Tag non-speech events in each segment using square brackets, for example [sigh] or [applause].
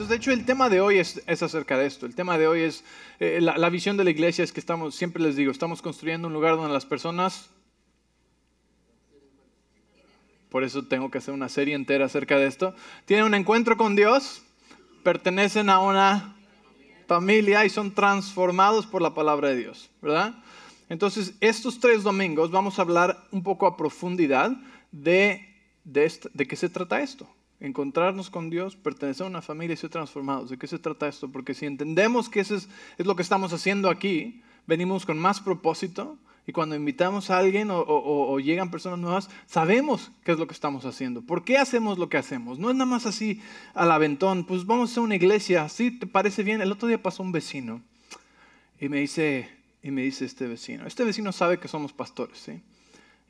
Entonces, de hecho, el tema de hoy es, acerca de esto. El tema de hoy es, eh, la, visión de la iglesia es que estamos, siempre les digo, estamos construyendo un lugar donde las personas... Por eso tengo que hacer una serie entera acerca de esto. Tienen un encuentro con Dios, pertenecen a una familia y son transformados por la palabra de Dios, ¿verdad? Entonces, estos tres domingos vamos a hablar un poco a profundidad de, de qué se trata esto encontrarnos con Dios, pertenecer a una familia y ser transformados. ¿De qué se trata esto? Porque si entendemos que eso es, lo que estamos haciendo aquí, venimos con más propósito y cuando invitamos a alguien o, llegan personas nuevas, sabemos qué es lo que estamos haciendo. ¿Por qué hacemos lo que hacemos? No es nada más así al aventón, pues vamos a una iglesia, ¿sí? ¿Te parece bien? El otro día pasó un vecino y me dice, y me dice este vecino, este vecino sabe que somos pastores, ¿sí?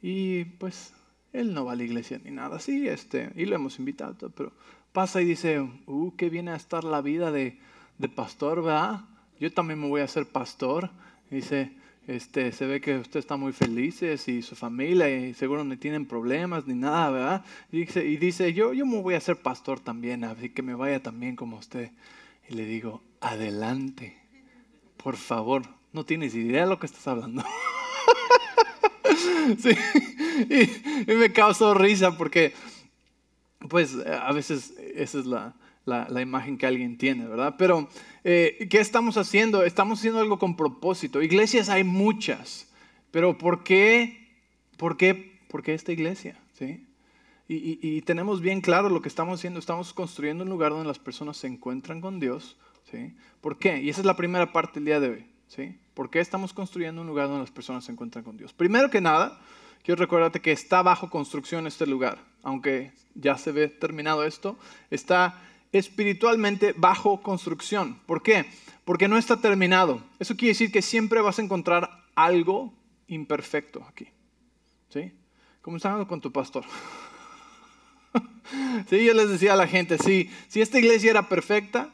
Y pues él no va a la iglesia ni nada así, este, y lo hemos invitado, pero pasa y dice, uh, qué viene a estar la vida de, de pastor, ¿verdad? Yo también me voy a hacer pastor. dice, este, se ve que usted está muy feliz y su familia y seguro no tienen problemas ni nada, ¿verdad? Y dice, y dice yo, yo me voy a hacer pastor también, así que me vaya también como usted. Y le digo, adelante, por favor, no tienes idea de lo que estás hablando. [laughs] [laughs] sí, y, me causó risa porque, pues, a veces esa es la, la, imagen que alguien tiene, ¿verdad? Pero, eh, ¿qué estamos haciendo? Estamos haciendo algo con propósito. Iglesias hay muchas, pero ¿por qué? ¿Por qué? ¿Por qué esta iglesia? ¿Sí? Y, y, tenemos bien claro lo que estamos haciendo. Estamos construyendo un lugar donde las personas se encuentran con Dios. ¿sí? ¿Por qué? Y esa es la primera parte del día de hoy. ¿sí? ¿Por qué estamos construyendo un lugar donde las personas se encuentran con Dios? Primero que nada, quiero recordarte que está bajo construcción este lugar. Aunque ya se ve terminado esto, está espiritualmente bajo construcción. ¿Por qué? Porque no está terminado. Eso quiere decir que siempre vas a encontrar algo imperfecto aquí. ¿Sí? Como hablando con tu pastor. [laughs] sí, yo les decía a la gente, sí, si esta iglesia era perfecta,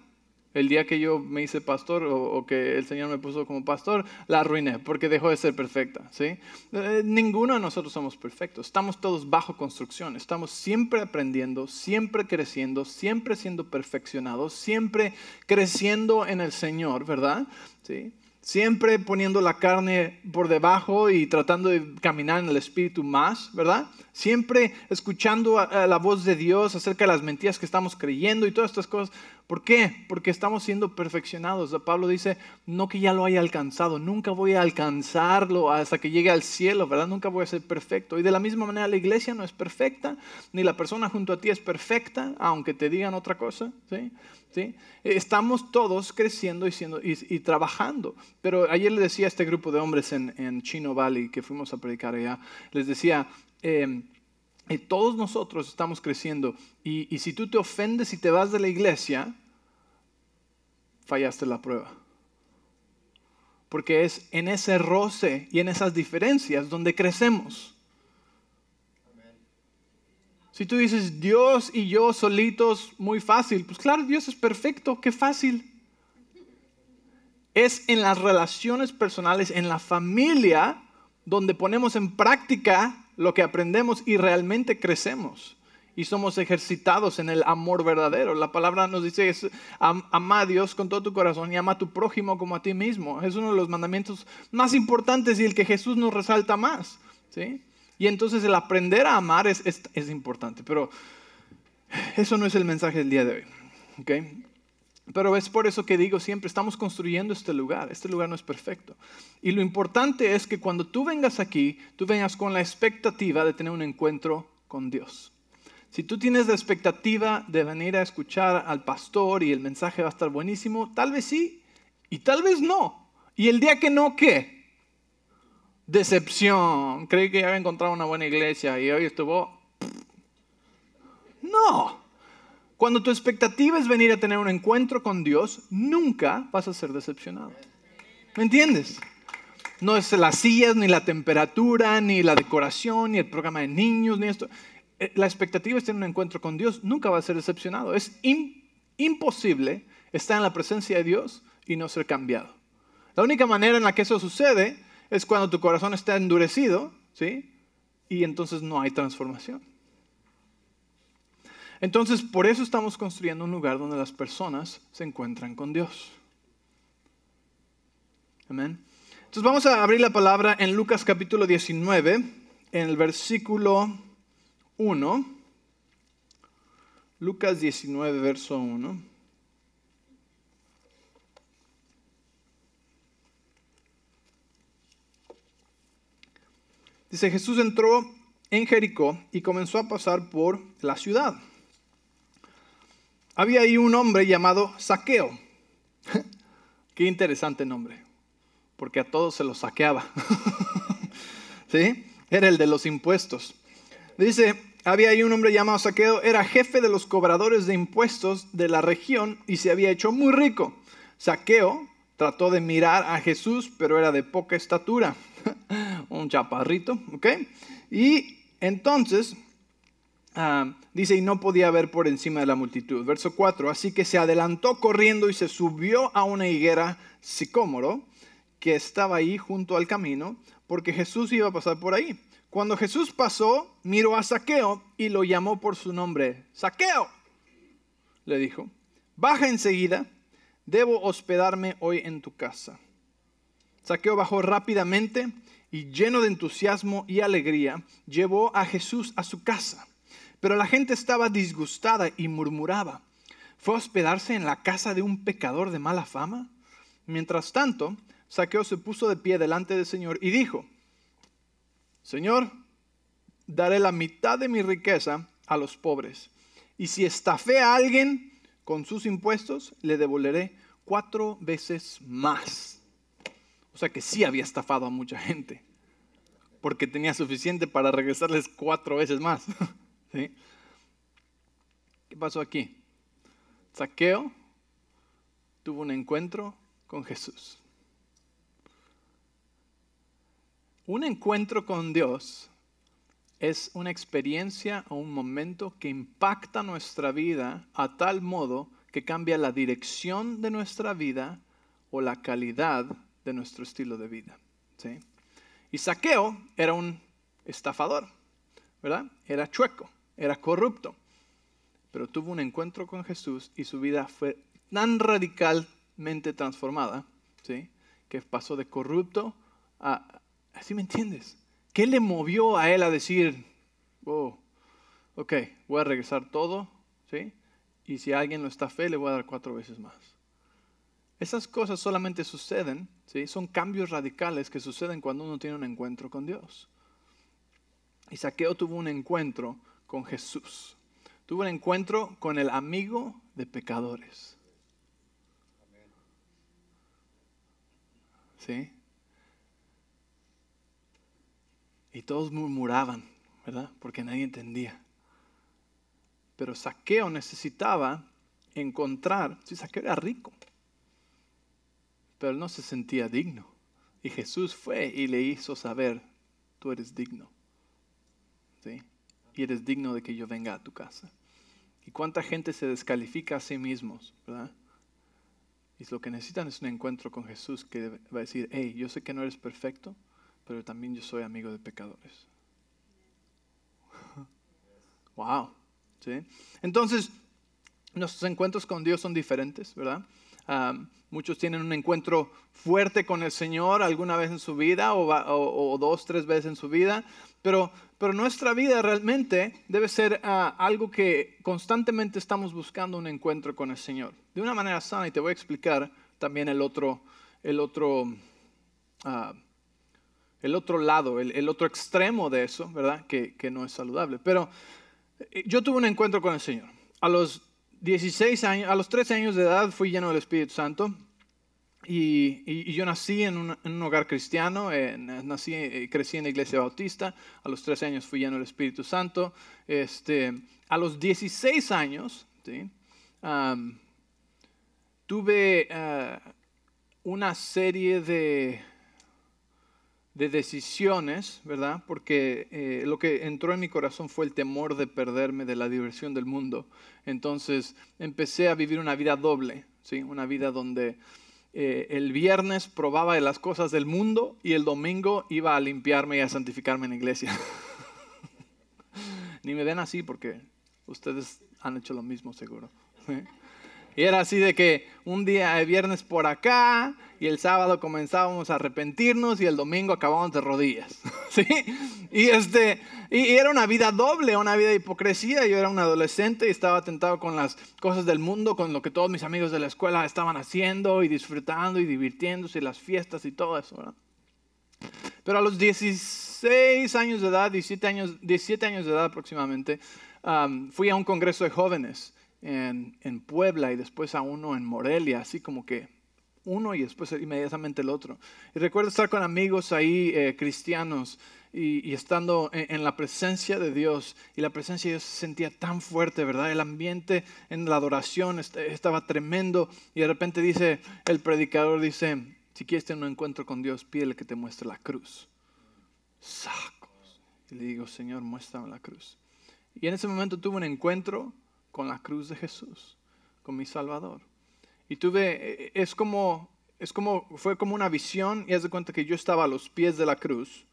el día que yo me hice pastor o, que el Señor me puso como pastor, la arruiné porque dejó de ser perfecta. ¿sí? Eh, ninguno de nosotros somos perfectos. Estamos todos bajo construcción. Estamos siempre aprendiendo, siempre creciendo, siempre siendo perfeccionados, siempre creciendo en el Señor, ¿verdad? ¿Sí? Siempre poniendo la carne por debajo y tratando de caminar en el Espíritu más, ¿verdad? Siempre escuchando la voz de Dios acerca de las mentiras que estamos creyendo y todas estas cosas. ¿Por qué? Porque estamos siendo perfeccionados. Pablo dice, no que ya lo haya alcanzado, nunca voy a alcanzarlo hasta que llegue al cielo, ¿verdad? Nunca voy a ser perfecto. Y de la misma manera la iglesia no es perfecta, ni la persona junto a ti es perfecta, aunque te digan otra cosa, ¿sí? Estamos todos creciendo y, siendo, y, trabajando. Pero ayer le decía a este grupo de hombres en, Chino Valley que fuimos a predicar allá, les decía, eh, y todos nosotros estamos creciendo. Y, si tú te ofendes y te vas de la iglesia, fallaste la prueba. Porque es en ese roce y en esas diferencias donde crecemos. Si tú dices Dios y yo solitos, muy fácil, pues claro, Dios es perfecto, qué fácil. Es en las relaciones personales, en la familia, donde ponemos en práctica lo que aprendemos y realmente crecemos. Y somos ejercitados en el amor verdadero. La palabra nos dice, ama a Dios con todo tu corazón y ama a tu prójimo como a ti mismo. Es uno de los mandamientos más importantes y el que Jesús nos resalta más. ¿sí? Y entonces el aprender a amar es, es, importante. Pero eso no es el mensaje del día de hoy. ¿okay? Pero es por eso que digo siempre, estamos construyendo este lugar. Este lugar no es perfecto. Y lo importante es que cuando tú vengas aquí, tú vengas con la expectativa de tener un encuentro con Dios. Si tú tienes la expectativa de venir a escuchar al pastor y el mensaje va a estar buenísimo, tal vez sí y tal vez no. Y el día que no, ¿qué? Decepción. Creí que había encontrado una buena iglesia y hoy estuvo... No. Cuando tu expectativa es venir a tener un encuentro con Dios, nunca vas a ser decepcionado. ¿Me entiendes? No es las sillas, ni la temperatura, ni la decoración, ni el programa de niños, ni esto. Eh, la expectativa es tener un encuentro con Dios, nunca va a ser decepcionado. Es imposible estar en la presencia de Dios y no ser cambiado. La única manera en la que eso sucede es cuando tu corazón está endurecido, ¿sí? Y entonces no hay transformación. Entonces, por eso estamos construyendo un lugar donde las personas se encuentran con Dios. Amén. Entonces vamos a abrir la palabra en Lucas capítulo 19, en el versículo 1. Lucas 19, verso 1. Dice, Jesús entró en Jericó y comenzó a pasar por la ciudad. Había ahí un hombre llamado Saqueo. [laughs] Qué interesante nombre, porque a todos se los saqueaba. [laughs] ¿Sí? Era el de los impuestos. Dice, había ahí un hombre llamado Saqueo, era jefe de los cobradores de impuestos de la región y se había hecho muy rico. Saqueo trató de mirar a Jesús, pero era de poca estatura. [laughs] un chaparrito, ¿ok? Y entonces Ah, dice, y no podía ver por encima de la multitud. Verso 4, así que se adelantó corriendo y se subió a una higuera sicómoro que estaba ahí junto al camino, porque Jesús iba a pasar por ahí. Cuando Jesús pasó, miró a Saqueo y lo llamó por su nombre. Saqueo, le dijo, baja enseguida, debo hospedarme hoy en tu casa. Saqueo bajó rápidamente y lleno de entusiasmo y alegría, llevó a Jesús a su casa. Pero la gente estaba disgustada y murmuraba. ¿Fue a hospedarse en la casa de un pecador de mala fama? Mientras tanto, Saqueo se puso de pie delante del Señor y dijo, Señor, daré la mitad de mi riqueza a los pobres. Y si estafé a alguien con sus impuestos, le devolveré cuatro veces más. O sea que sí había estafado a mucha gente, porque tenía suficiente para regresarles cuatro veces más. [laughs] ¿Qué pasó aquí? Saqueo tuvo un encuentro con Jesús. Un encuentro con Dios es una experiencia o un momento que impacta nuestra vida a tal modo que cambia la dirección de nuestra vida o la calidad de nuestro estilo de vida. Y Saqueo era un estafador, ¿verdad? Era chueco era corrupto, pero tuvo un encuentro con Jesús y su vida fue tan radicalmente transformada, ¿sí? que pasó de corrupto a... ¿Así me entiendes? ¿Qué le movió a él a decir, oh, ok, voy a regresar todo, ¿sí? y si alguien no está fe, le voy a dar cuatro veces más? Esas cosas solamente suceden, ¿sí? son cambios radicales que suceden cuando uno tiene un encuentro con Dios. Y Saqueo tuvo un encuentro con Jesús. Tuvo un encuentro con el amigo de pecadores. ¿Sí? Y todos murmuraban, ¿verdad? Porque nadie entendía. Pero Saqueo necesitaba encontrar, sí, Saqueo era rico, pero no se sentía digno. Y Jesús fue y le hizo saber, tú eres digno. ¿Sí? y eres digno de que yo venga a tu casa. ¿Y cuánta gente se descalifica a sí mismos, verdad? Y lo que necesitan es un encuentro con Jesús que va a decir, hey, yo sé que no eres perfecto, pero también yo soy amigo de pecadores. [laughs] wow. ¿Sí? Entonces, nuestros encuentros con Dios son diferentes, ¿verdad? Muchos tienen un encuentro fuerte con el Señor alguna vez en su vida o, dos, tres veces en su vida, pero, pero nuestra vida realmente debe ser ah, algo que constantemente estamos buscando un encuentro con el Señor. De una manera sana, y te voy a explicar también el otro, el otro, ah, el otro lado, el, otro extremo de eso, ¿verdad? Que, que no es saludable. Pero eh, yo tuve un encuentro con el Señor. A los 16 años, a los 13 años de edad fui lleno del Espíritu Santo y, yo nací en un, hogar cristiano, eh, nací eh, crecí en la iglesia bautista, a los 13 años fui lleno del Espíritu Santo, este, a los 16 años tuve ah, una serie de de decisiones, ¿verdad? Porque eh, lo que entró en mi corazón fue el temor de perderme de la diversión del mundo. Entonces empecé a vivir una vida doble, ¿sí? Una vida donde eh, el viernes probaba de las cosas del mundo y el domingo iba a limpiarme y a santificarme en la iglesia. [laughs] Ni me ven así porque Ustedes han hecho lo mismo seguro. Y era así de que un día de viernes por acá y el sábado comenzábamos a arrepentirnos y el domingo acabábamos de rodillas. [laughs] ¿Sí? Y, este, y era una vida doble, una vida de hipocresía. Yo era un adolescente y estaba tentado con las cosas del mundo, con lo que todos mis amigos de la escuela estaban haciendo y disfrutando y divirtiéndose las fiestas y todo eso. Pero a los 16 años de edad, 17 años, 17 años de edad aproximadamente, fui a un congreso de jóvenes en, Puebla y después a uno en Morelia, así como que uno y después inmediatamente el otro. Y recuerdo estar con amigos ahí eh, cristianos y, estando en, la presencia de Dios y la presencia de Dios se sentía tan fuerte, ¿verdad? El ambiente en la adoración estaba tremendo y de repente dice el predicador, dice, si quieres tener un encuentro con Dios, pídele que te muestre la cruz. Sacos. Y le digo, Señor, muéstrame la cruz. Y en ese momento tuve un encuentro con la cruz de Jesús, con mi Salvador. Y tuve, es como, es como, fue como una visión y haz de cuenta que yo estaba a los pies de la cruz,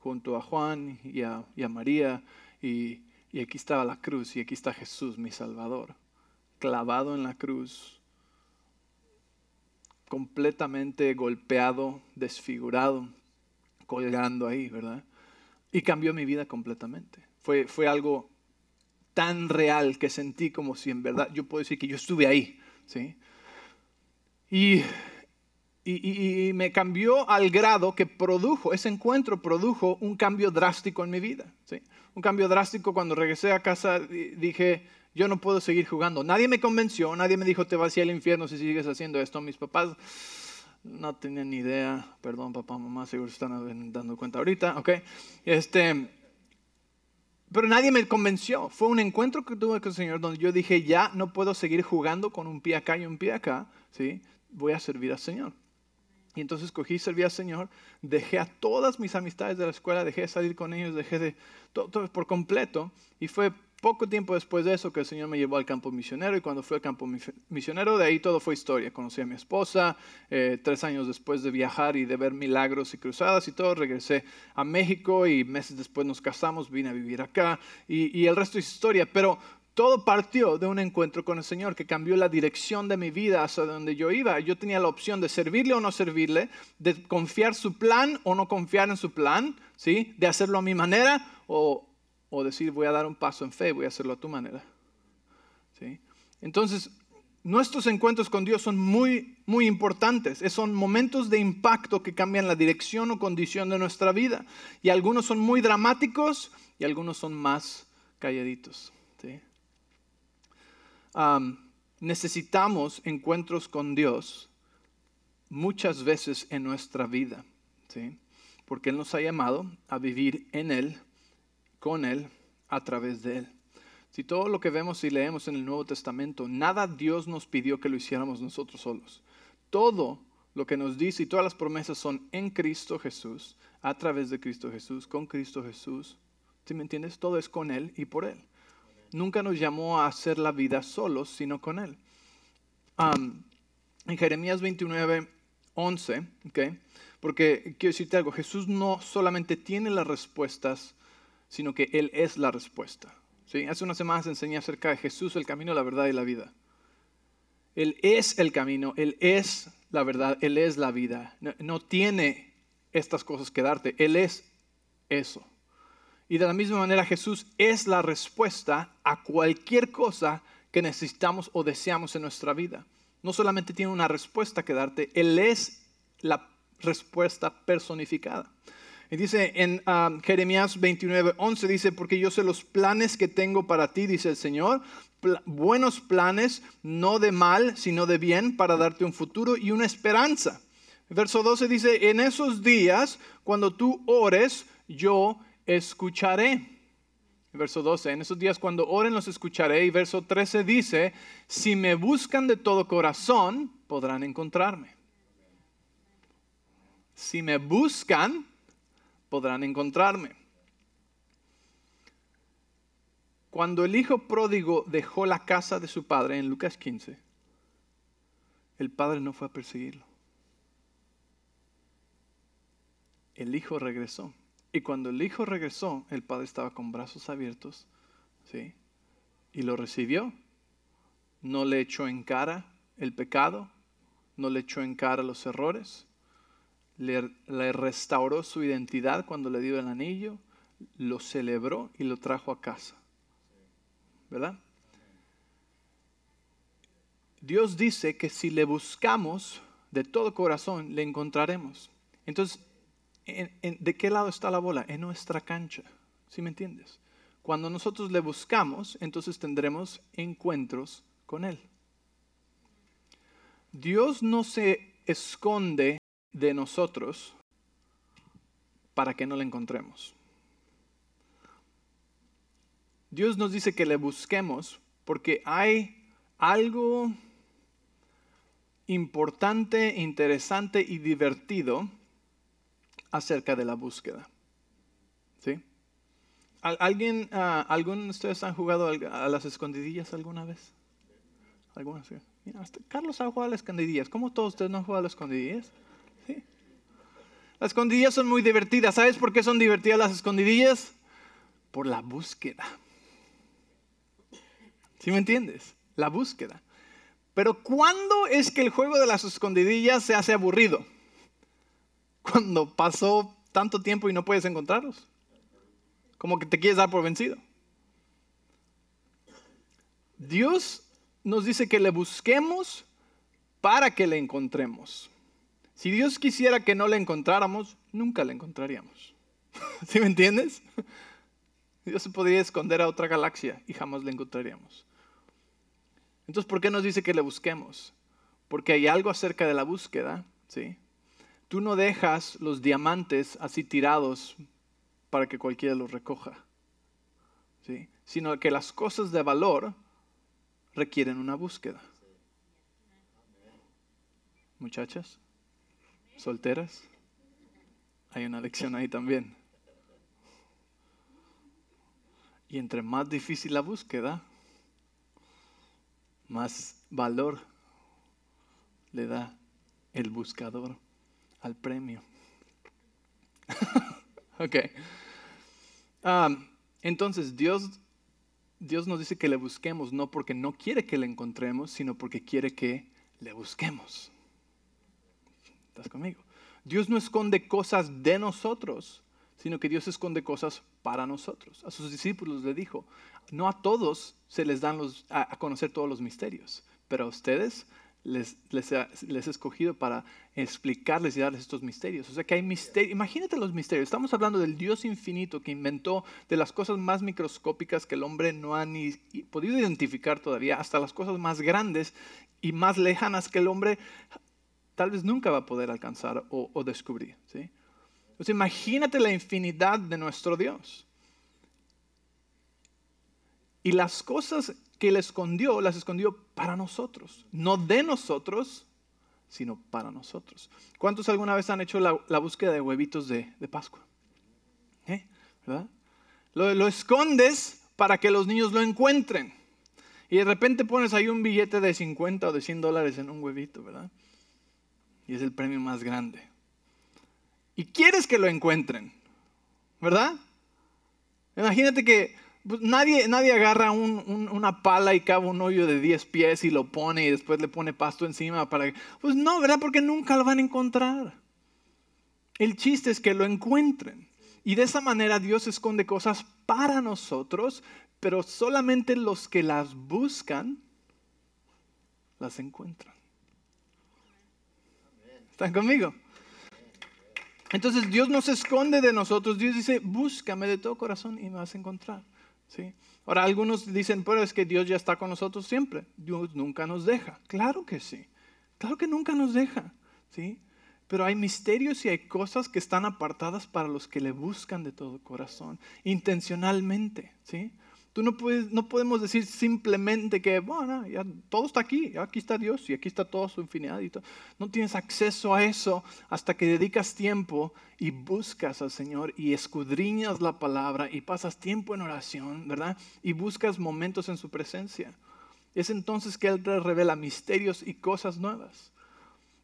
junto a Juan y a, María, y, y aquí estaba la cruz y aquí está Jesús, mi Salvador, clavado en la cruz, completamente golpeado, desfigurado, colgando ahí, ¿verdad? Y cambió mi vida completamente. Fue, fue algo tan real que sentí como si en verdad yo puedo decir que yo estuve ahí, ¿sí? Y, y, me cambió al grado que produjo, ese encuentro produjo un cambio drástico en mi vida, ¿sí? Un cambio drástico cuando regresé a casa dije, yo no puedo seguir jugando. Nadie me convenció, nadie me dijo, te vas a ir al infierno si sigues haciendo esto. Mis papás no tenían ni idea, perdón papá, mamá, seguro están dando cuenta ahorita, ¿ok? Este, pero nadie me convenció. Fue un encuentro que tuve con el Señor donde yo dije, ya no puedo seguir jugando con un pie acá y un pie acá, ¿sí? Voy a servir al Señor. Y entonces cogí y serví al Señor, dejé a todas mis amistades de la escuela, dejé de salir con ellos, dejé de todo, todo por completo. Y fue poco tiempo después de eso que el Señor me llevó al campo misionero y cuando fui al campo misionero de ahí todo fue historia. Conocí a mi esposa, eh, tres años después de viajar y de ver milagros y cruzadas y todo, regresé a México y meses después nos casamos, vine a vivir acá y, y el resto es historia. Pero todo partió de un encuentro con el Señor que cambió la dirección de mi vida hacia donde yo iba. Yo tenía la opción de servirle o no servirle, de confiar su plan o no confiar en su plan, ¿sí? de hacerlo a mi manera o, o decir voy a dar un paso en fe, voy a hacerlo a tu manera. ¿Sí? Entonces, nuestros encuentros con Dios son muy, muy importantes. Son momentos de impacto que cambian la dirección o condición de nuestra vida. Y algunos son muy dramáticos y algunos son más calladitos. necesitamos encuentros con Dios muchas veces en nuestra vida. Porque Él nos ha llamado a vivir en Él con Él, a través de Él. Si todo lo que vemos y leemos en el Nuevo Testamento, nada Dios nos pidió que lo hiciéramos nosotros solos. Todo lo que nos dice y todas las promesas son en Cristo Jesús, a través de Cristo Jesús, con Cristo Jesús. ¿Sí me entiendes? Todo es con Él y por Él. Nunca nos llamó a hacer la vida solos, sino con Él. en Jeremías 29, 11, ¿okay? porque quiero decirte algo, Jesús no solamente tiene las respuestas sino que Él es la respuesta. ¿sí? Hace unas semanas enseñé acerca de Jesús, el camino, la verdad y la vida. Él es el camino, Él es la verdad, Él es la vida. No, tiene estas cosas que darte, Él es eso. Y de la misma manera Jesús es la respuesta a cualquier cosa que necesitamos o deseamos en nuestra vida. No solamente tiene una respuesta que darte, Él es la respuesta personificada. Y dice en um, Jeremías 29, 11, dice, porque yo sé los planes que tengo para ti, dice el Señor, buenos planes, no de mal, sino de bien, para darte un futuro y una esperanza. Verso 12 dice, en esos días, cuando tú ores, yo escucharé. Verso 12, en esos días cuando oren los escucharé. Y verso 13 dice, si me buscan de todo corazón, podrán encontrarme. Si me buscan, podrán encontrarme. Cuando el hijo pródigo dejó la casa de su padre en Lucas 15, el padre no fue a perseguirlo. El hijo regresó. Y cuando el hijo regresó, el padre estaba con brazos abiertos, ¿sí? y lo recibió. No le echó en cara el pecado, no le echó en cara los errores, le, restauró su identidad cuando le dio el anillo, lo celebró y lo trajo a casa. ¿Verdad? Dios dice que si le buscamos de todo corazón, le encontraremos. Entonces, ¿de qué lado está la bola? En nuestra cancha. ¿Sí me entiendes? Cuando nosotros le buscamos, entonces tendremos encuentros con Él. Dios no se esconde de nosotros para que no le encontremos. Dios nos dice que le busquemos porque hay algo importante, interesante y divertido acerca de la búsqueda. ¿Sí? ¿Alguien, uh, ¿Algún de ustedes han jugado a las escondidillas alguna vez? ¿Alguna? Carlos ha jugado a las escondidillas. ¿Cómo todos ustedes no han jugado a las escondidillas? Las escondidillas son muy divertidas. ¿Sabes por qué son divertidas las escondidillas? Por la búsqueda. ¿Sí me entiendes? La búsqueda. Pero ¿cuándo es que el juego de las escondidillas se hace aburrido? Cuando pasó tanto tiempo y no puedes encontrarlos. Como que te quieres dar por vencido. Dios nos dice que le busquemos para que le encontremos. Si Dios quisiera que no le encontráramos, nunca le encontraríamos. [laughs] ¿Sí me entiendes? Dios se podría esconder a otra galaxia y jamás le encontraríamos. Entonces, ¿por qué nos dice que le busquemos? Porque hay algo acerca de la búsqueda, ¿sí? Tú no dejas los diamantes así tirados para que cualquiera los recoja, ¿sí? Sino que las cosas de valor requieren una búsqueda. Muchachas, solteras, hay una lección ahí también. Y entre más difícil la búsqueda, más valor le da el buscador al premio. [laughs] ok. entonces, Dios, Dios nos dice que le busquemos, no porque no quiere que le encontremos, sino porque quiere que le busquemos. ¿Estás conmigo? Dios no esconde cosas de nosotros, sino que Dios esconde cosas para nosotros. A sus discípulos le dijo, no a todos se les dan a, conocer todos los misterios, pero a ustedes les, les, he escogido para explicarles y darles estos misterios. O sea que hay misterios. Imagínate los misterios. Estamos hablando del Dios infinito que inventó de las cosas más microscópicas que el hombre no ha ni podido identificar todavía, hasta las cosas más grandes y más lejanas que el hombre tal vez nunca va a poder alcanzar o, o descubrir. ¿sí? Entonces imagínate la infinidad de nuestro Dios. Y las cosas que Él escondió, las escondió para nosotros. No de nosotros, sino para nosotros. ¿Cuántos alguna vez han hecho la, búsqueda de huevitos de, Pascua? ¿Eh? ¿Verdad? Lo, lo escondes para que los niños lo encuentren. Y de repente pones ahí un billete de 50 o de 100 dólares en un huevito, ¿verdad? Y es el premio más grande. Y quieres que lo encuentren, ¿verdad? Imagínate que pues, nadie, nadie agarra una pala y cava un hoyo de 10 pies y lo pone y después le pone pasto encima para... Pues no, ¿verdad? Porque nunca lo van a encontrar. El chiste es que lo encuentren. Y de esa manera Dios esconde cosas para nosotros, pero solamente los que las buscan las encuentran. ¿Están conmigo? Entonces Dios no se esconde de nosotros. Dios dice, búscame de todo corazón y me vas a encontrar. ¿sí? Ahora algunos dicen, pero es que Dios ya está con nosotros siempre. Dios nunca nos deja. Claro que sí. Claro que nunca nos deja. ¿sí? Pero hay misterios y hay cosas que están apartadas para los que le buscan de todo corazón, intencionalmente. ¿sí? Tú no, puedes, no podemos decir simplemente que, bueno, ya todo está aquí, aquí está Dios y aquí está toda su infinidad. Y todo. No tienes acceso a eso hasta que dedicas tiempo y buscas al Señor y escudriñas la palabra y pasas tiempo en oración, ¿verdad? Y buscas momentos en su presencia. Es entonces que Él te revela misterios y cosas nuevas.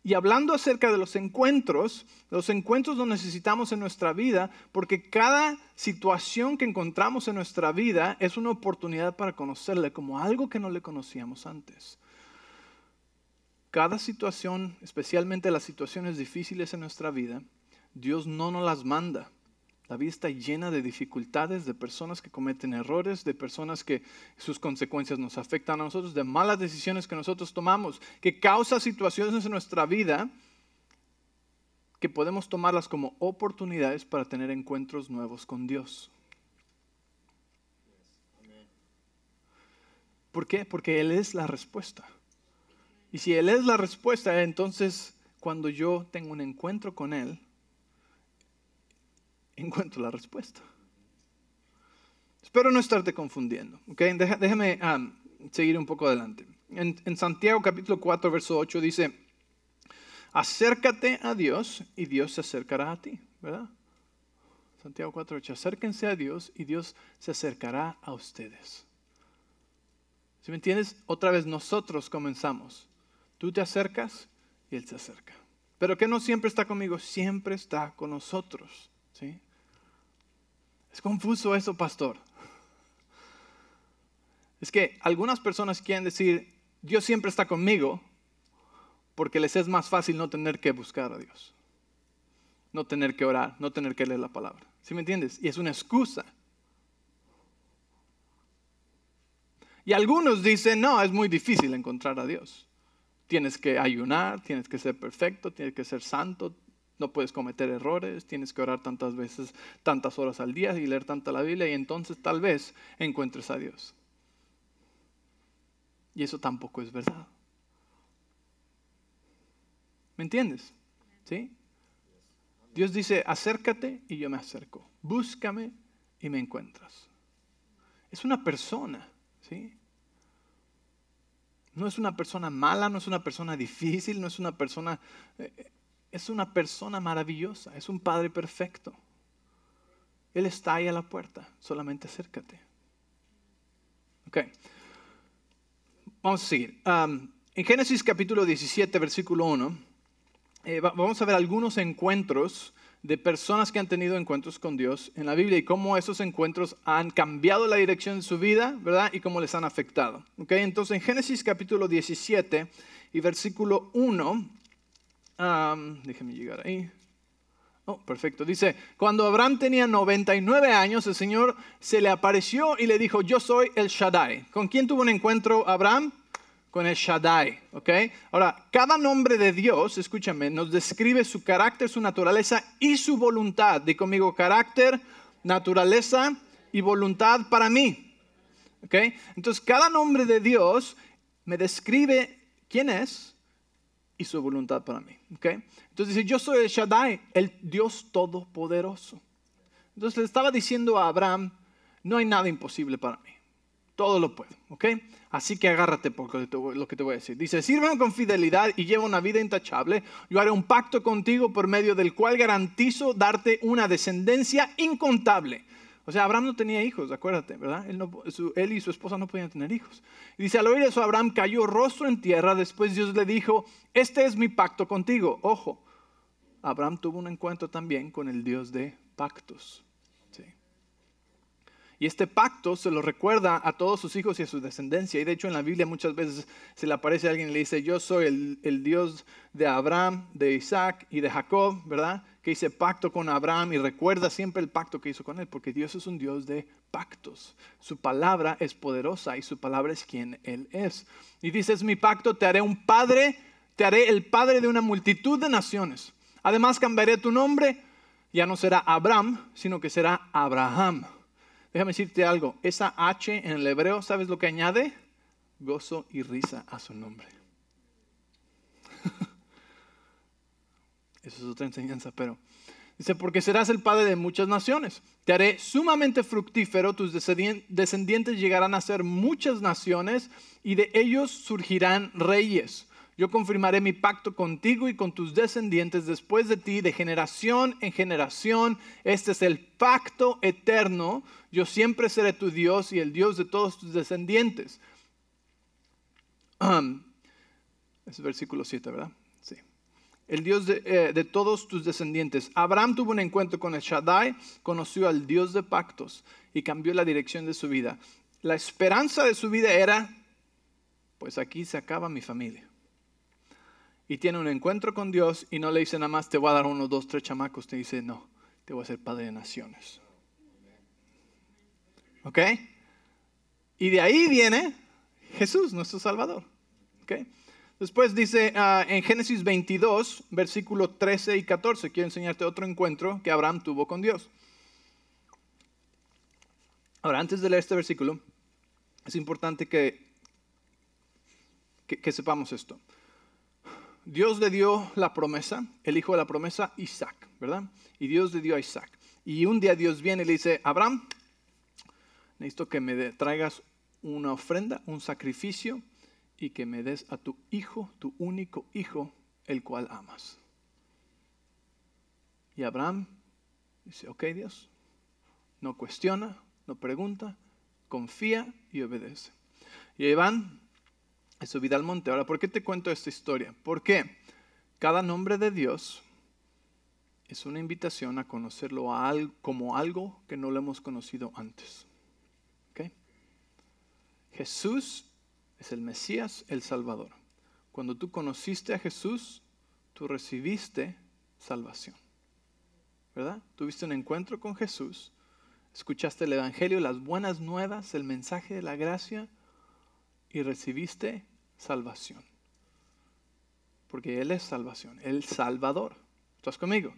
Y hablando acerca de los encuentros, los encuentros los necesitamos en nuestra vida porque cada situación que encontramos en nuestra vida es una oportunidad para conocerle como algo que no le conocíamos antes. Cada situación, especialmente las situaciones difíciles en nuestra vida, Dios no nos las manda la vida está llena de dificultades, de personas que cometen errores, de personas que sus consecuencias nos afectan a nosotros, de malas decisiones que nosotros tomamos, que causa situaciones en nuestra vida que podemos tomarlas como oportunidades para tener encuentros nuevos con Dios. ¿Por qué? Porque Él es la respuesta. Y si Él es la respuesta, entonces cuando yo tengo un encuentro con Él, encuentro la respuesta. Espero no estarte confundiendo. ¿okay? Déjame um, seguir un poco adelante. En, Santiago capítulo 4, verso 8 dice, acércate a Dios y Dios se acercará a ti. ¿Verdad? Santiago 4, 8, acérquense a Dios y Dios se acercará a ustedes. Si me entiendes? Otra vez nosotros comenzamos. Tú te acercas y Él se acerca. Pero que no siempre está conmigo, siempre está con nosotros. ¿sí? Es confuso eso, pastor. Es que algunas personas quieren decir, Dios siempre está conmigo, porque les es más fácil no tener que buscar a Dios, no tener que orar, no tener que leer la palabra. ¿Sí me entiendes? Y es una excusa. Y algunos dicen, no, es muy difícil encontrar a Dios. Tienes que ayunar, tienes que ser perfecto, tienes que ser santo, no puedes cometer errores, tienes que orar tantas veces, tantas horas al día y leer tanta la Biblia y entonces tal vez encuentres a Dios. Y eso tampoco es verdad. ¿Me entiendes? ¿Sí? Dios dice, acércate y yo me acerco. Búscame y me encuentras. Es una persona, ¿sí? No es una persona mala, no es una persona difícil, no es una persona... Eh, es una persona maravillosa, es un Padre perfecto. Él está ahí a la puerta, solamente acércate. Ok, vamos a seguir. En Génesis capítulo 17, versículo 1, eh, vamos a ver algunos encuentros de personas que han tenido encuentros con Dios en la Biblia y cómo esos encuentros han cambiado la dirección de su vida, ¿verdad? Y cómo les han afectado. Okay, entonces en Génesis capítulo 17 y versículo 1 déjeme llegar ahí. Oh, perfecto. Dice, cuando Abraham tenía 99 años, el Señor se le apareció y le dijo, yo soy el Shaddai. ¿Con quién tuvo un encuentro Abraham? Con el Shaddai. ¿ok? Ahora, cada nombre de Dios, escúchame, nos describe su carácter, su naturaleza y su voluntad. Di conmigo, carácter, naturaleza y voluntad para mí. ¿ok? Entonces, cada nombre de Dios me describe quién es, y su voluntad para mí. ¿okay? Entonces dice, yo soy el Shaddai, el Dios Todopoderoso. Entonces le estaba diciendo a Abraham, no hay nada imposible para mí. Todo lo puedo, ¿ok? Así que agárrate por lo que te voy a decir. Dice, sírveme con fidelidad y lleva una vida intachable. Yo haré un pacto contigo por medio del cual garantizo darte una descendencia incontable o sea, Abraham no tenía hijos, acuérdate, ¿verdad? Él, y su esposa no podían tener hijos. Y dice, al oír eso, Abraham cayó rostro en tierra. Después Dios le dijo, este es mi pacto contigo. Ojo, Abraham tuvo un encuentro también con el Dios de pactos. Y este pacto se lo recuerda a todos sus hijos y a su descendencia. Y de hecho en la Biblia muchas veces se le aparece a alguien y le dice, yo soy el, Dios de Abraham, de Isaac y de Jacob, ¿verdad? que hice pacto con Abraham y recuerda siempre el pacto que hizo con él, porque Dios es un Dios de pactos. Su palabra es poderosa y su palabra es quien Él es. Y dice, es mi pacto, te haré un padre, te haré el padre de una multitud de naciones. Además cambiaré tu nombre, ya no será Abraham, sino que será Abraham. Déjame decirte algo, esa H en el hebreo, ¿sabes lo que añade? Gozo y risa a su nombre. [laughs] Esa es otra enseñanza, pero dice, porque serás el padre de muchas naciones. Te haré sumamente fructífero, tus descendientes llegarán a ser muchas naciones y de ellos surgirán reyes. Yo confirmaré mi pacto contigo y con tus descendientes después de ti, de generación en generación. Este es el pacto eterno. Yo siempre seré tu Dios y el Dios de todos tus descendientes. es versículo 7, ¿verdad? Sí. el Dios de, eh, de, todos tus descendientes. Abraham tuvo un encuentro con el Shaddai, conoció al Dios de pactos y cambió la dirección de su vida. La esperanza de su vida era, pues aquí se acaba mi familia. Y tiene un encuentro con Dios y no le dice nada más, te voy a dar uno, dos, tres chamacos. Te dice, no, te voy a ser padre de naciones. ¿Ok? Y de ahí viene Jesús, nuestro Salvador. ¿Ok? Después dice uh, en Génesis 22, versículo 13 y 14, quiero enseñarte otro encuentro que Abraham tuvo con Dios. Ahora, antes de leer este versículo, es importante que, que sepamos esto. Dios le dio la promesa, el hijo de la promesa, Isaac, ¿verdad? Y Dios le dio a Isaac. Y un día Dios viene y le dice, Abraham, necesito que me traigas una ofrenda, un sacrificio y que me des a tu hijo, tu único hijo, el cual amas. Y Abraham dice, ok Dios, no cuestiona, no pregunta, confía y obedece. Y ahí van a subir al monte. Ahora, ¿por qué te cuento esta historia? Porque cada nombre de Dios es una invitación a conocerlo como algo que no lo hemos conocido antes. Jesús es el Mesías, el Salvador. Cuando tú conociste a Jesús, tú recibiste salvación. ¿Verdad? Tuviste un encuentro con Jesús, escuchaste el Evangelio, las buenas nuevas, el mensaje de la gracia y recibiste salvación. Porque Él es salvación, el Salvador. ¿Estás conmigo?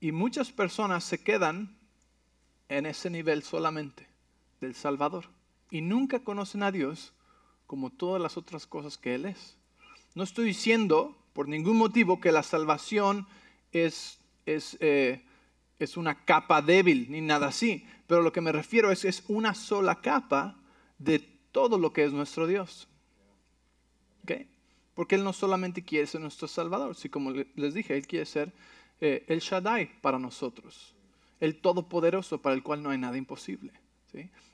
Y muchas personas se quedan en ese nivel solamente del Salvador y nunca conocen a Dios como todas las otras cosas que Él es. No estoy diciendo por ningún motivo que la salvación es, es, eh, es una capa débil ni nada así, pero lo que me refiero es que es una sola capa de todo lo que es nuestro Dios. Porque Él no solamente quiere ser nuestro Salvador, sino como les dije, Él quiere ser eh, el Shaddai para nosotros, el Todopoderoso para el cual no hay nada imposible.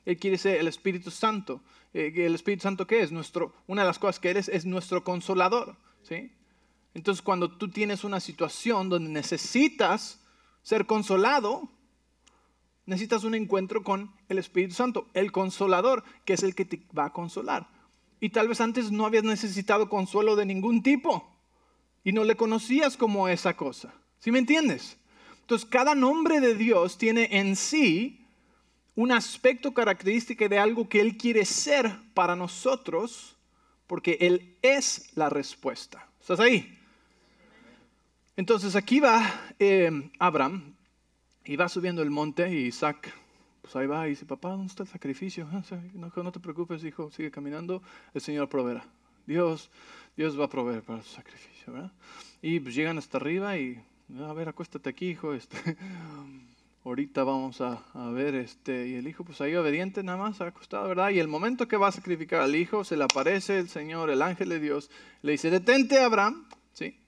Él quiere ser el Espíritu Santo. Eh, ¿El Espíritu Santo qué es? Nuestro, una de las cosas que eres es nuestro consolador. ¿sí? Entonces cuando tú tienes una situación donde necesitas ser consolado, necesitas un encuentro con el Espíritu Santo, el consolador, que es el que te va a consolar. Y tal vez antes no habías necesitado consuelo de ningún tipo y no le conocías como esa cosa. ¿Sí me entiendes? Entonces cada nombre de Dios tiene en sí un aspecto característico de algo que Él quiere ser para nosotros, porque Él es la respuesta. ¿Estás ahí? Entonces aquí va eh, Abraham y va subiendo el monte y Isaac, pues ahí va y dice, papá, ¿dónde está el sacrificio? Ah, no, no te preocupes, hijo, sigue caminando, el Señor proveerá. Dios, Dios va a proveer para su sacrificio, ¿verdad? Y pues llegan hasta arriba y, a ver, acuéstate aquí, hijo, este, [laughs] ahorita vamos a, ver, este, y el hijo pues ahí obediente nada más, acostado, ¿verdad? Y el momento que va a sacrificar al hijo, se le aparece el Señor, el ángel de Dios, le dice, detente Abraham, ¿sí?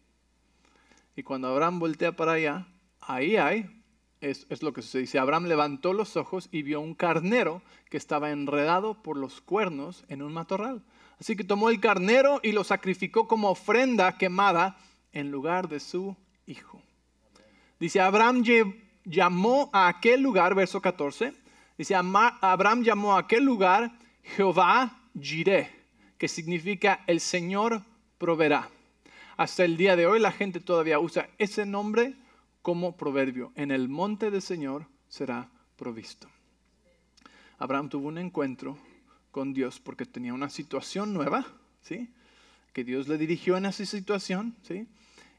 Y cuando Abraham voltea para allá, ahí hay, es, es lo que se dice, Abraham levantó los ojos y vio un carnero que estaba enredado por los cuernos en un matorral. Así que tomó el carnero y lo sacrificó como ofrenda quemada en lugar de su hijo. Dice, Abraham llamó a aquel lugar, verso 14, dice, Abraham llamó a aquel lugar Jehová Jireh, que significa el Señor proveerá. Hasta el día de hoy la gente todavía usa ese nombre como proverbio. En el monte del Señor será provisto. Abraham tuvo un encuentro con Dios porque tenía una situación nueva, ¿sí? Que Dios le dirigió en esa situación, ¿sí?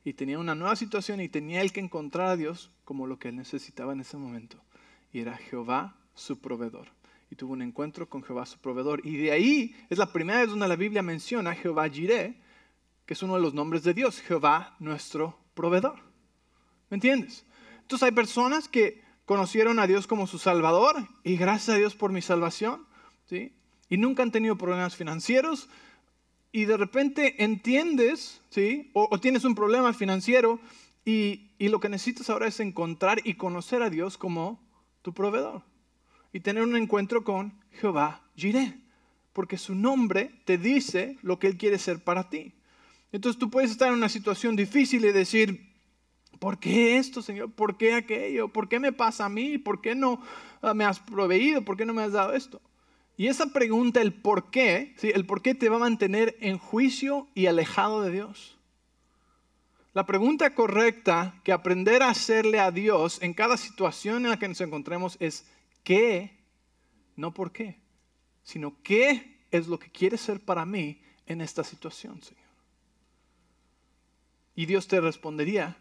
y tenía una nueva situación y tenía él que encontrar a Dios como lo que él necesitaba en ese momento. Y era Jehová su proveedor. Y tuvo un encuentro con Jehová su proveedor. Y de ahí es la primera vez donde la Biblia menciona a Jehová Jireh, que es uno de los nombres de Dios, Jehová nuestro proveedor. ¿Me entiendes? Entonces hay personas que conocieron a Dios como su Salvador y gracias a Dios por mi salvación, ¿sí? Y nunca han tenido problemas financieros, y de repente entiendes, ¿sí? O, tienes un problema financiero y, y, lo que necesitas ahora es encontrar y conocer a Dios como tu proveedor. Y tener un encuentro con Jehová Jireh. Porque su nombre te dice lo que Él quiere ser para ti. Entonces tú puedes estar en una situación difícil y decir, ¿por qué esto, Señor? ¿Por qué aquello? ¿Por qué me pasa a mí? ¿Por qué no ah, me has proveído? ¿Por qué no me has dado esto? Y esa pregunta, el por qué, el por qué te va a mantener en juicio y alejado de Dios. La pregunta correcta que aprender a hacerle a Dios en cada situación en la que nos encontremos es ¿qué? No por qué, sino ¿qué es lo que quiere ser para mí en esta situación, Señor? Y Dios te respondería,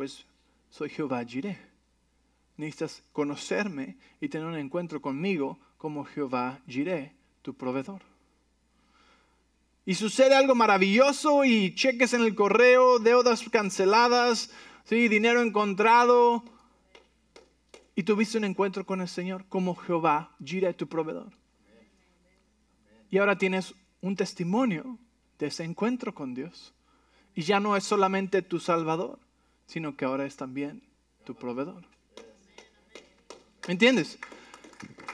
pues soy Jehová Jireh. Necesitas conocerme y tener un encuentro conmigo como Jehová Jireh, tu proveedor. Y sucede algo maravilloso y cheques en el correo, deudas canceladas, ¿sí? dinero encontrado. Y tuviste un encuentro con el Señor como Jehová Jireh, tu proveedor. Y ahora tienes un testimonio de ese encuentro con Dios. Y ya no es solamente tu Salvador, sino que ahora es también tu proveedor. ¿Me entiendes?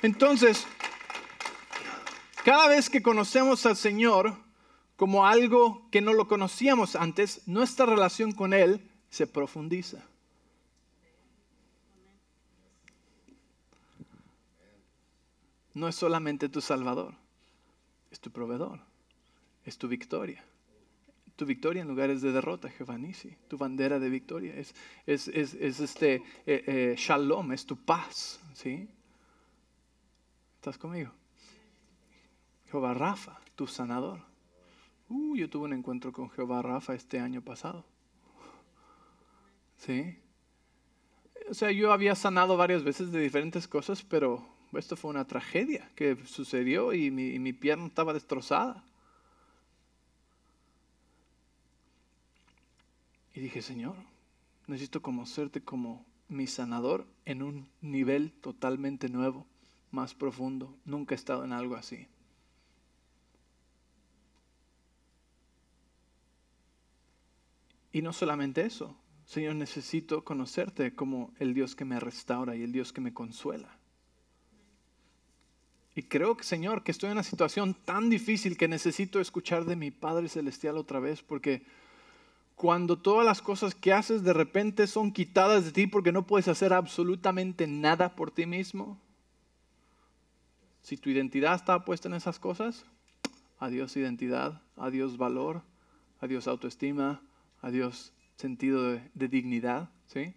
Entonces, cada vez que conocemos al Señor como algo que no lo conocíamos antes, nuestra relación con Él se profundiza. No es solamente tu Salvador, es tu proveedor, es tu victoria. Tu victoria en lugares de derrota, Jehová Tu bandera de victoria es, es, este eh, eh, shalom, es tu paz. ¿sí? ¿Estás conmigo? Jehová Rafa, tu sanador. Uh, yo tuve un encuentro con Jehová Rafa este año pasado. ¿Sí? O sea, yo había sanado varias veces de diferentes cosas, pero esto fue una tragedia que sucedió y mi, y mi pierna estaba destrozada. Y dije, Señor, necesito conocerte como mi sanador en un nivel totalmente nuevo más profundo. Nunca he estado en algo así. Y no solamente eso, Señor, necesito conocerte como el Dios que me restaura y el Dios que me consuela. Y creo Señor, que estoy en una situación tan difícil que necesito escuchar de mi Padre Celestial otra vez, porque cuando todas las cosas que haces de repente son quitadas de ti porque no puedes hacer absolutamente nada por ti mismo, si tu identidad está puesta en esas cosas, adiós identidad, adiós valor, adiós autoestima, adiós sentido de, dignidad, ¿sí?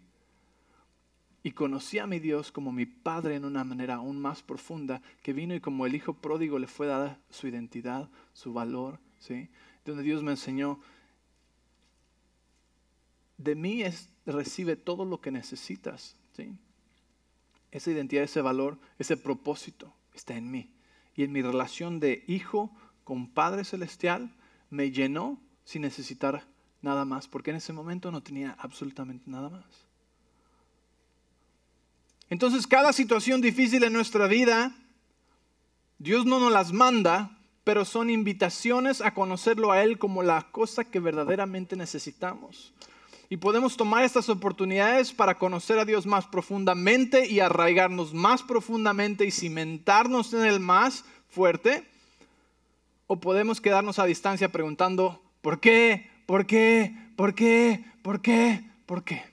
Y conocí a mi Dios como mi Padre en una manera aún más profunda, que vino y como el Hijo pródigo le fue dada su identidad, su valor, ¿sí? Donde Dios me enseñó, de mí es, recibe todo lo que necesitas, ¿sí? Esa identidad, ese valor, ese propósito está en mí. Y en mi relación de hijo con Padre Celestial me llenó sin necesitar nada más, porque en ese momento no tenía absolutamente nada más. Entonces cada situación difícil en nuestra vida, Dios no nos las manda, pero son invitaciones a conocerlo a Él como la cosa que verdaderamente necesitamos. Y podemos tomar estas oportunidades para conocer a Dios más profundamente y arraigarnos más profundamente y cimentarnos en Él más fuerte. O podemos quedarnos a distancia preguntando, ¿por qué? ¿Por qué? ¿Por qué? ¿Por qué? ¿Por qué?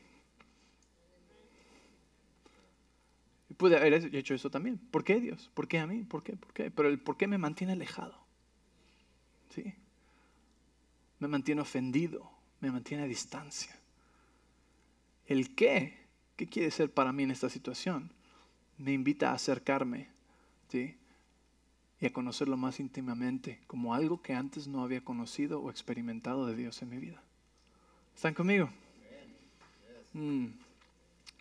Y pude haber hecho eso también. ¿Por qué Dios? ¿Por qué a mí? ¿Por qué? ¿Por qué? Pero el por qué me mantiene alejado. ¿Sí? Me mantiene ofendido, me mantiene a distancia el qué, qué quiere ser para mí en esta situación, me invita a acercarme ¿sí? y a conocerlo más íntimamente como algo que antes no había conocido o experimentado de Dios en mi vida. ¿Están conmigo? Mm.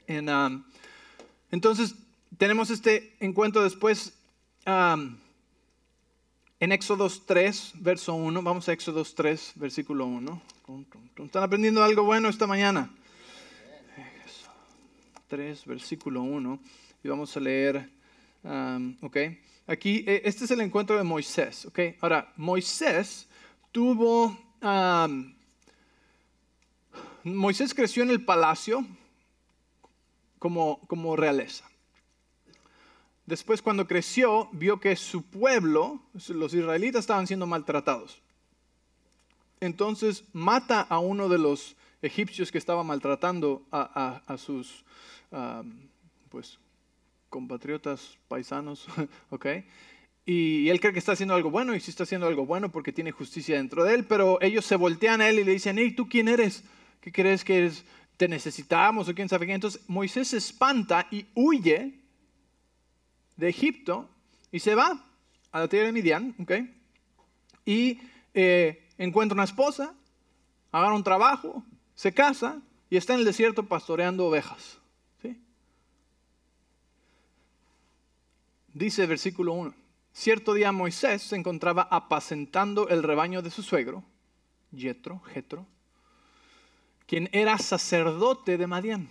Um, entonces, tenemos este encuentro después um, en Éxodo 3, verso 1. Vamos a Éxodo 3, versículo 1. ¿Están aprendiendo algo bueno esta mañana? 3, versículo 1, y vamos a leer, um, ok, aquí, e, este es el encuentro de Moisés, ok, ahora, Moisés tuvo, um, Moisés creció en el palacio como, como realeza. Después cuando creció, vio que su pueblo, los israelitas, estaban siendo maltratados. entonces mata a uno de los egipcios que estaba maltratando a, sus pues, compatriotas paisanos, [laughs] ¿ok? Y, él cree que está haciendo algo bueno y sí está haciendo algo bueno porque tiene justicia dentro de él, pero ellos se voltean a él y le dicen, hey, ¿tú quién eres? ¿Qué crees que eres? ¿Te necesitamos o quién sabe qué? Entonces Moisés se espanta y huye de Egipto y se va a la tierra de Midian. Y eh, encuentra una esposa, agarra un trabajo, se casa y está en el desierto pastoreando ovejas. Dice versículo 1. Cierto día Moisés se encontraba apacentando el rebaño de su suegro, Jetro, Jetro, quien era sacerdote de Madián.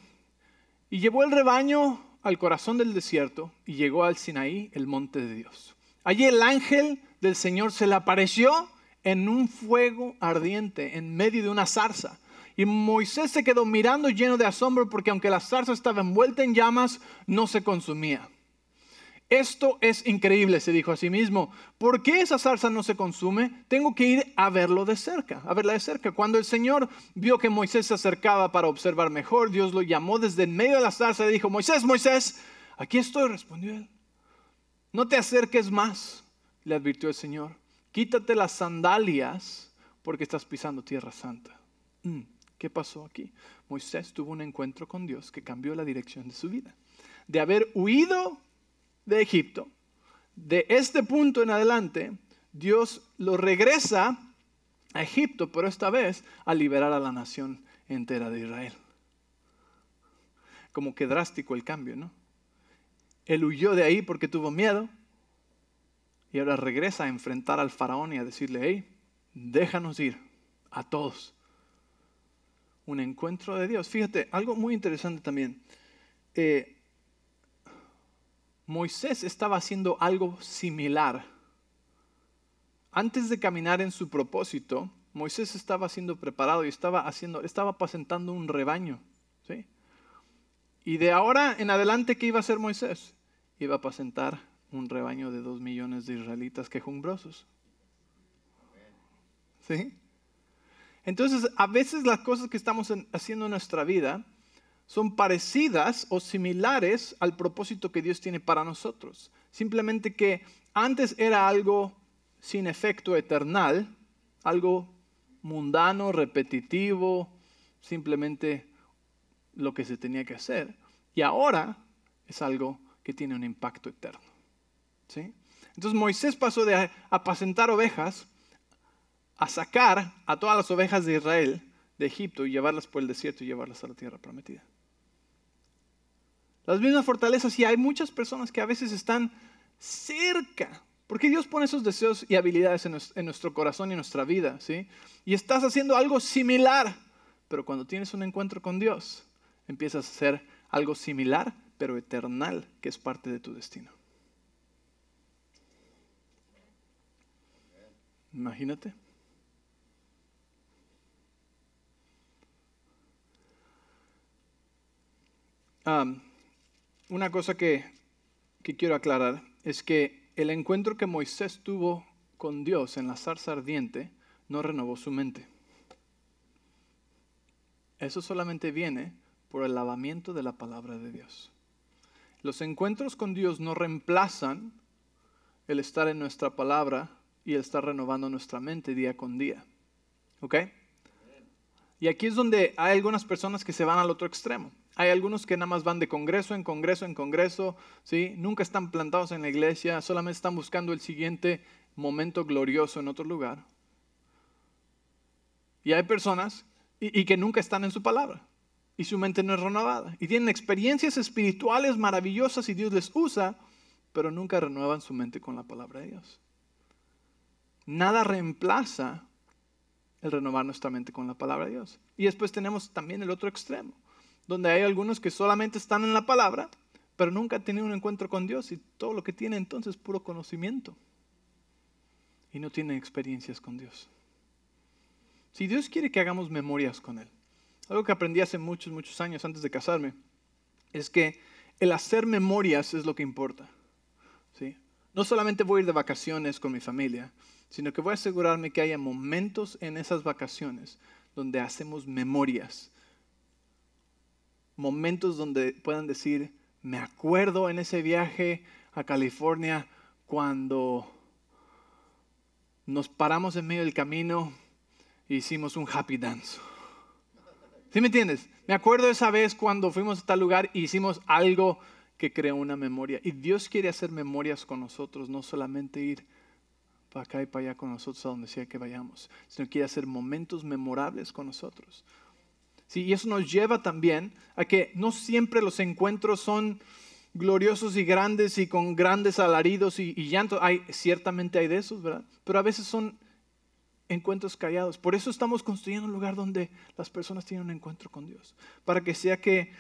Y llevó el rebaño al corazón del desierto y llegó al Sinaí, el monte de Dios. Allí el ángel del Señor se le apareció en un fuego ardiente en medio de una zarza. Y Moisés se quedó mirando lleno de asombro porque aunque la zarza estaba envuelta en llamas, no se consumía. Esto es increíble, se dijo a sí mismo. ¿Por qué esa zarza no se consume? Tengo que ir a verlo de cerca, a verla de cerca. Cuando el Señor vio que Moisés se acercaba para observar mejor, Dios lo llamó desde en medio de la zarza y dijo, Moisés, Moisés, aquí estoy, respondió él. No te acerques más, le advirtió el Señor. Quítate las sandalias porque estás pisando tierra santa. Mm, ¿Qué pasó aquí? Moisés tuvo un encuentro con Dios que cambió la dirección de su vida. De haber huido de Egipto, de este punto en adelante, Dios lo regresa a Egipto, pero esta vez a liberar a la nación entera de Israel. Como que drástico el cambio, ¿no? Él huyó de ahí porque tuvo miedo y ahora regresa a enfrentar al faraón y a decirle, hey, déjanos ir a todos. Un encuentro de Dios. Fíjate, algo muy interesante también. Eh, Moisés estaba haciendo algo similar. Antes de caminar en su propósito, Moisés estaba siendo preparado y estaba haciendo, estaba apacentando un rebaño. ¿sí? Y de ahora en adelante, ¿qué iba a hacer Moisés? Iba a apacentar un rebaño de dos millones de israelitas quejumbrosos. ¿Sí? Entonces, a veces las cosas que estamos haciendo en nuestra vida son parecidas o similares al propósito que Dios tiene para nosotros. Simplemente que antes era algo sin efecto eternal, algo mundano, repetitivo, simplemente lo que se tenía que hacer. Y ahora es algo que tiene un impacto eterno. ¿sí? Entonces Moisés pasó de apacentar ovejas a sacar a todas las ovejas de Israel de Egipto y llevarlas por el desierto y llevarlas a la tierra prometida. Las mismas fortalezas y hay muchas personas que a veces están cerca, porque Dios pone esos deseos y habilidades en nuestro corazón y en nuestra vida, ¿sí? Y estás haciendo algo similar, pero cuando tienes un encuentro con Dios, empiezas a hacer algo similar, pero eternal, que es parte de tu destino. Imagínate. Una cosa que, quiero aclarar es que el encuentro que Moisés tuvo con Dios en la zarza ardiente no renovó su mente. Eso solamente viene por el lavamiento de la palabra de Dios. Los encuentros con Dios no reemplazan el estar en nuestra palabra y el estar renovando nuestra mente día con día. ¿Ok? Y aquí es donde hay algunas personas que se van al otro extremo. Hay algunos que nada más van de congreso en congreso en congreso, ¿sí? nunca están plantados en la iglesia, solamente están buscando el siguiente momento glorioso en otro lugar. Y hay personas y, que nunca están en su palabra y su mente no es renovada. Y tienen experiencias espirituales maravillosas y Dios les usa, pero nunca renuevan su mente con la palabra de Dios. Nada reemplaza el renovar nuestra mente con la palabra de Dios. Y después tenemos también el otro extremo donde hay algunos que solamente están en la palabra, pero nunca han tenido un encuentro con Dios y todo lo que tienen entonces es puro conocimiento. Y no tienen experiencias con Dios. Si Dios quiere que hagamos memorias con Él, algo que aprendí hace muchos, muchos años antes de casarme, es que el hacer memorias es lo que importa. ¿sí? No solamente voy a ir de vacaciones con mi familia, sino que voy a asegurarme que haya momentos en esas vacaciones donde hacemos memorias. Momentos donde puedan decir, me acuerdo en ese viaje a California cuando nos paramos en medio del camino e hicimos un happy dance. ¿Sí me entiendes? Me acuerdo esa vez cuando fuimos a tal lugar e hicimos algo que creó una memoria. Y Dios quiere hacer memorias con nosotros, no solamente ir para acá y para allá con nosotros a donde sea que vayamos, sino quiere hacer momentos memorables con nosotros. Sí, y eso nos lleva también a que no siempre los encuentros son gloriosos y grandes y con grandes alaridos y, y llanto. Hay, ciertamente hay de esos, ¿verdad? Pero a veces son encuentros callados. Por eso estamos construyendo un lugar donde las personas tienen un encuentro con Dios. Para que sea que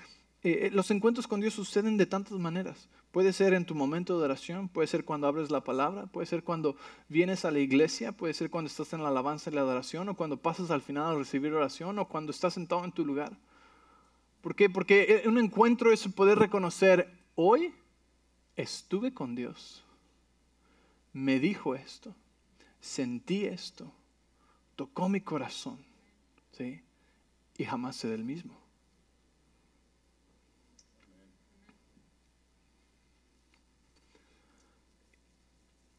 eh, los encuentros con Dios suceden de tantas maneras. Puede ser en tu momento de oración, puede ser cuando abres la palabra, puede ser cuando vienes a la iglesia, puede ser cuando estás en la alabanza y la adoración, o cuando pasas al final a recibir oración, o cuando estás sentado en tu lugar. ¿Por qué? Porque un encuentro es poder reconocer, hoy estuve con Dios, me dijo esto, sentí esto, tocó mi corazón, ¿sí? Y jamás sé del mismo.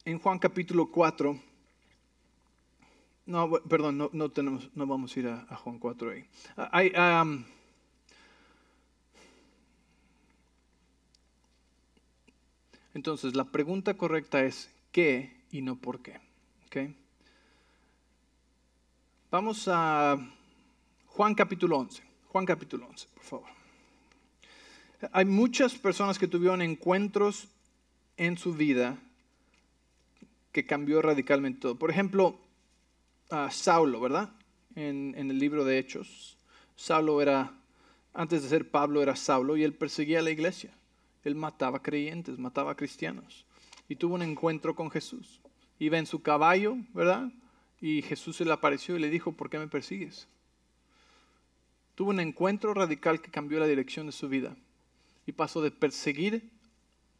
En Juan capítulo 4, no, perdón, no, tenemos, no vamos a ir a, Juan 4 ahí. Hay, entonces, la pregunta correcta es ¿qué y no por qué? Vamos a Juan capítulo 11. Juan capítulo 11, por favor. Hay muchas personas que tuvieron encuentros en su vida que cambió radicalmente todo. Por ejemplo, a Saulo, ¿verdad? En, el libro de Hechos. Saulo era, antes de ser Pablo, era Saulo y él perseguía a la iglesia. Él mataba creyentes, mataba cristianos. Y tuvo un encuentro con Jesús. Iba en su caballo, ¿verdad? Y Jesús se le apareció y le dijo, ¿por qué me persigues? Tuvo un encuentro radical que cambió la dirección de su vida. Y pasó de perseguir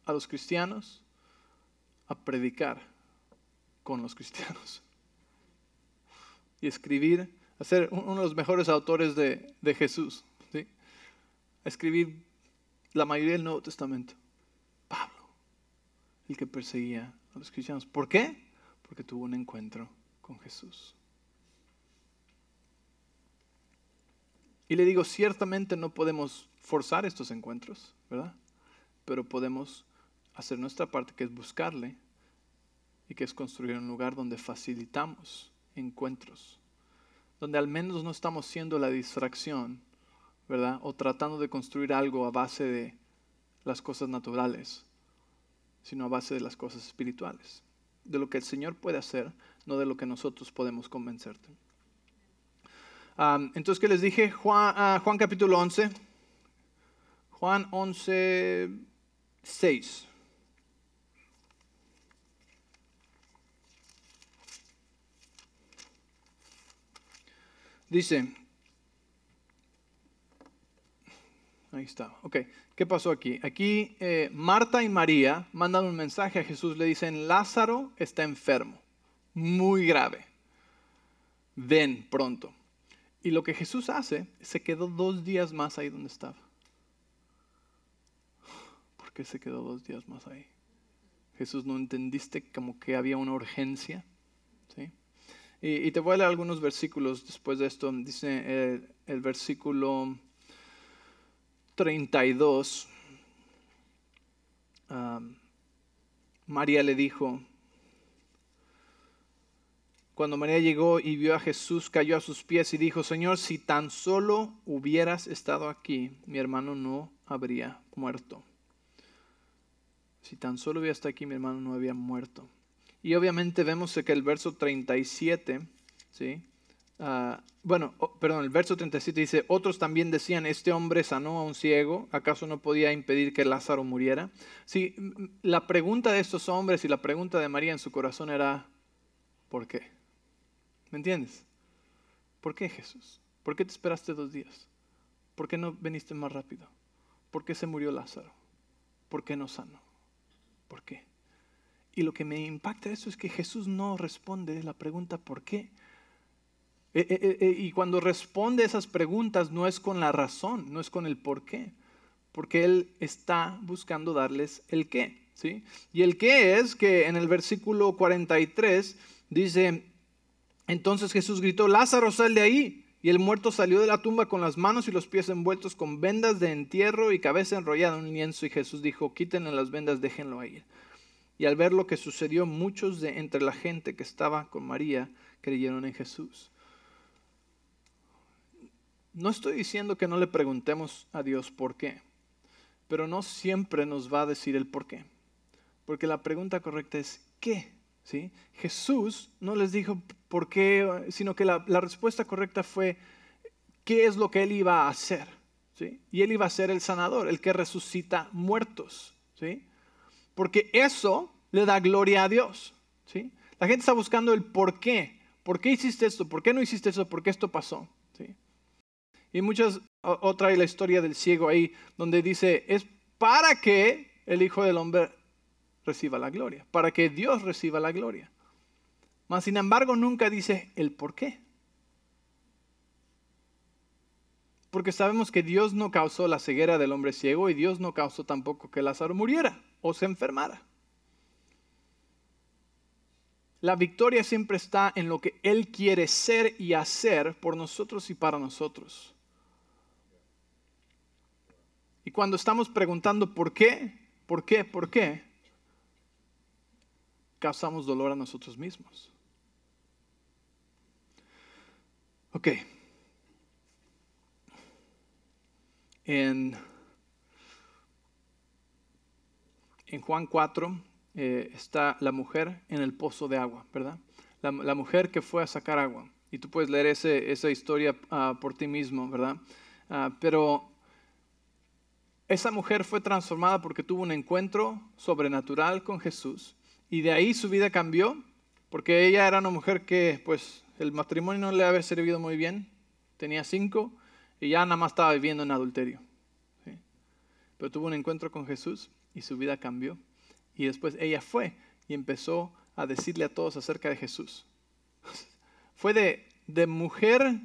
a los cristianos a predicar con los cristianos. [laughs] Y escribir, ser uno de los mejores autores de, Jesús. ¿sí? Escribir la mayoría del Nuevo Testamento. Pablo, el que perseguía a los cristianos. ¿Por qué? Porque tuvo un encuentro con Jesús. Y le digo, ciertamente no podemos forzar estos encuentros, ¿verdad? Pero podemos hacer nuestra parte, que es buscarle y que es construir un lugar donde facilitamos encuentros, donde al menos no estamos siendo la distracción, ¿verdad? O tratando de construir algo a base de las cosas naturales, sino a base de las cosas espirituales, de lo que el Señor puede hacer, no de lo que nosotros podemos convencerte. entonces, ¿qué les dije? Juan, ah, Juan capítulo 11. Juan 11, 6. Dice, ahí está, ok, ¿qué pasó aquí? Aquí eh, Marta y María mandan un mensaje a Jesús, le dicen, Lázaro está enfermo, muy grave, ven pronto. Y lo que Jesús hace, se quedó dos días más ahí donde estaba. ¿Por qué se quedó dos días más ahí? Jesús, ¿no entendiste como que había una urgencia? ¿Sí? Y, te voy a leer algunos versículos después de esto. Dice el, el versículo 32. María le dijo, cuando María llegó y vio a Jesús, cayó a sus pies y dijo, Señor, si tan solo hubieras estado aquí, mi hermano no habría muerto. Si tan solo hubiera estado aquí, mi hermano no había muerto. Y obviamente vemos que el verso 37, ¿sí? Ah, bueno, perdón, el verso 37 dice, otros también decían, este hombre sanó a un ciego, ¿acaso no podía impedir que Lázaro muriera? Sí, la pregunta de estos hombres y la pregunta de María en su corazón era, ¿por qué? ¿Me entiendes? ¿Por qué Jesús? ¿Por qué te esperaste dos días? ¿Por qué no viniste más rápido? ¿Por qué se murió Lázaro? ¿Por qué no sanó? ¿Por qué? Y lo que me impacta eso es que Jesús no responde la pregunta ¿por qué? Eh, eh, eh, y cuando responde esas preguntas no es con la razón, no es con el por qué, porque Él está buscando darles el qué. ¿sí? Y el qué es que en el versículo 43 dice, entonces Jesús gritó, Lázaro, sal de ahí. Y el muerto salió de la tumba con las manos y los pies envueltos con vendas de entierro y cabeza enrollada en un lienzo. Y Jesús dijo, quítenle las vendas, déjenlo ahí. Y al ver lo que sucedió, muchos de entre la gente que estaba con María creyeron en Jesús. No estoy diciendo que no le preguntemos a Dios por qué, pero no siempre nos va a decir el por qué. Porque la pregunta correcta es ¿qué? ¿Sí? Jesús no les dijo por qué, sino que la, respuesta correcta fue qué es lo que él iba a hacer. ¿Sí? Y él iba a ser el sanador, el que resucita muertos. ¿sí? Porque eso le da gloria a Dios. ¿sí? La gente está buscando el por qué. ¿Por qué hiciste esto? ¿Por qué no hiciste eso? ¿Por qué esto pasó? ¿sí? Y muchas, otra hay la historia del ciego ahí, donde dice, es para que el Hijo del Hombre reciba la gloria, para que Dios reciba la gloria. Mas, sin embargo, nunca dice el por qué. Porque sabemos que Dios no causó la ceguera del hombre ciego y Dios no causó tampoco que Lázaro muriera o se enfermara. La victoria siempre está en lo que Él quiere ser y hacer por nosotros y para nosotros. Y cuando estamos preguntando por qué, por qué, por qué, causamos dolor a nosotros mismos. Ok. En, en Juan 4 eh, está la mujer en el pozo de agua, ¿verdad? La, mujer que fue a sacar agua. Y tú puedes leer esa historia ah, por ti mismo, ¿verdad? Ah, pero esa mujer fue transformada porque tuvo un encuentro sobrenatural con Jesús y de ahí su vida cambió porque ella era una mujer que pues el matrimonio no le había servido muy bien, tenía cinco y ya nada más estaba viviendo en adulterio. Pero tuvo un encuentro con Jesús y su vida cambió. Y después ella fue y empezó a decirle a todos acerca de Jesús. [laughs] Fue de, de mujer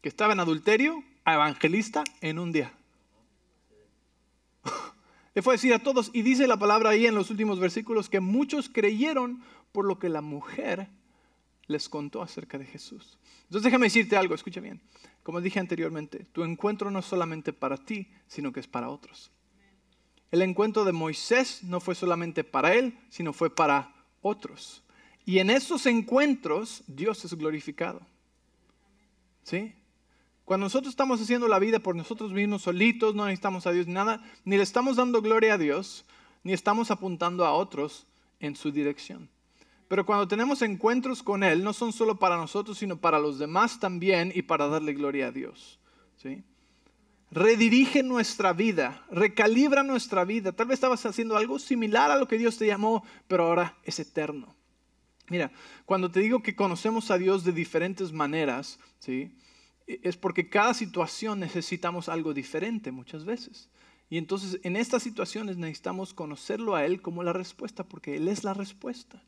que estaba en adulterio a evangelista en un día. [laughs] Le fue a decir a todos, y dice la palabra ahí en los últimos versículos, que muchos creyeron por lo que la mujer les contó acerca de Jesús. Entonces déjame decirte algo, escucha bien. Como dije anteriormente, tu encuentro no es solamente para ti, sino que es para otros. El encuentro de Moisés no fue solamente para él, sino fue para otros. Y en esos encuentros Dios es glorificado. ¿Sí? Cuando nosotros estamos haciendo la vida por nosotros mismos solitos, no necesitamos a Dios nada, ni le estamos dando gloria a Dios, ni estamos apuntando a otros en su dirección. Pero cuando tenemos encuentros con Él, no son solo para nosotros, sino para los demás también y para darle gloria a Dios. ¿sí? Redirige nuestra vida, recalibra nuestra vida. Tal vez estabas haciendo algo similar a lo que Dios te llamó, pero ahora es eterno. Mira, cuando te digo que conocemos a Dios de diferentes maneras, ¿sí? es porque cada situación necesitamos algo diferente muchas veces. Y entonces en estas situaciones necesitamos conocerlo a Él como la respuesta, porque Él es la respuesta.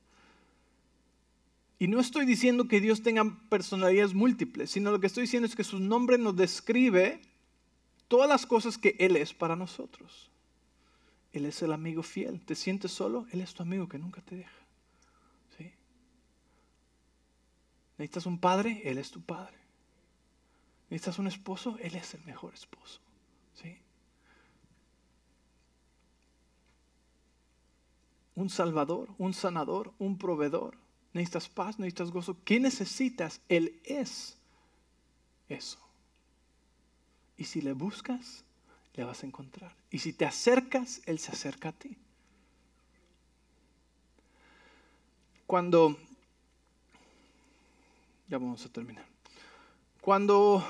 Y no estoy diciendo que Dios tenga personalidades múltiples, sino lo que estoy diciendo es que su nombre nos describe todas las cosas que Él es para nosotros. Él es el amigo fiel. ¿Te sientes solo? Él es tu amigo que nunca te deja. ¿Sí? ¿Necesitas un padre? Él es tu padre. ¿Necesitas un esposo? Él es el mejor esposo. ¿sí? Un salvador, un sanador, un proveedor. Necesitas paz, necesitas gozo. ¿Qué necesitas? Él es eso. Y si le buscas, le vas a encontrar. Y si te acercas, Él se acerca a ti. Cuando... Ya vamos a terminar. Cuando,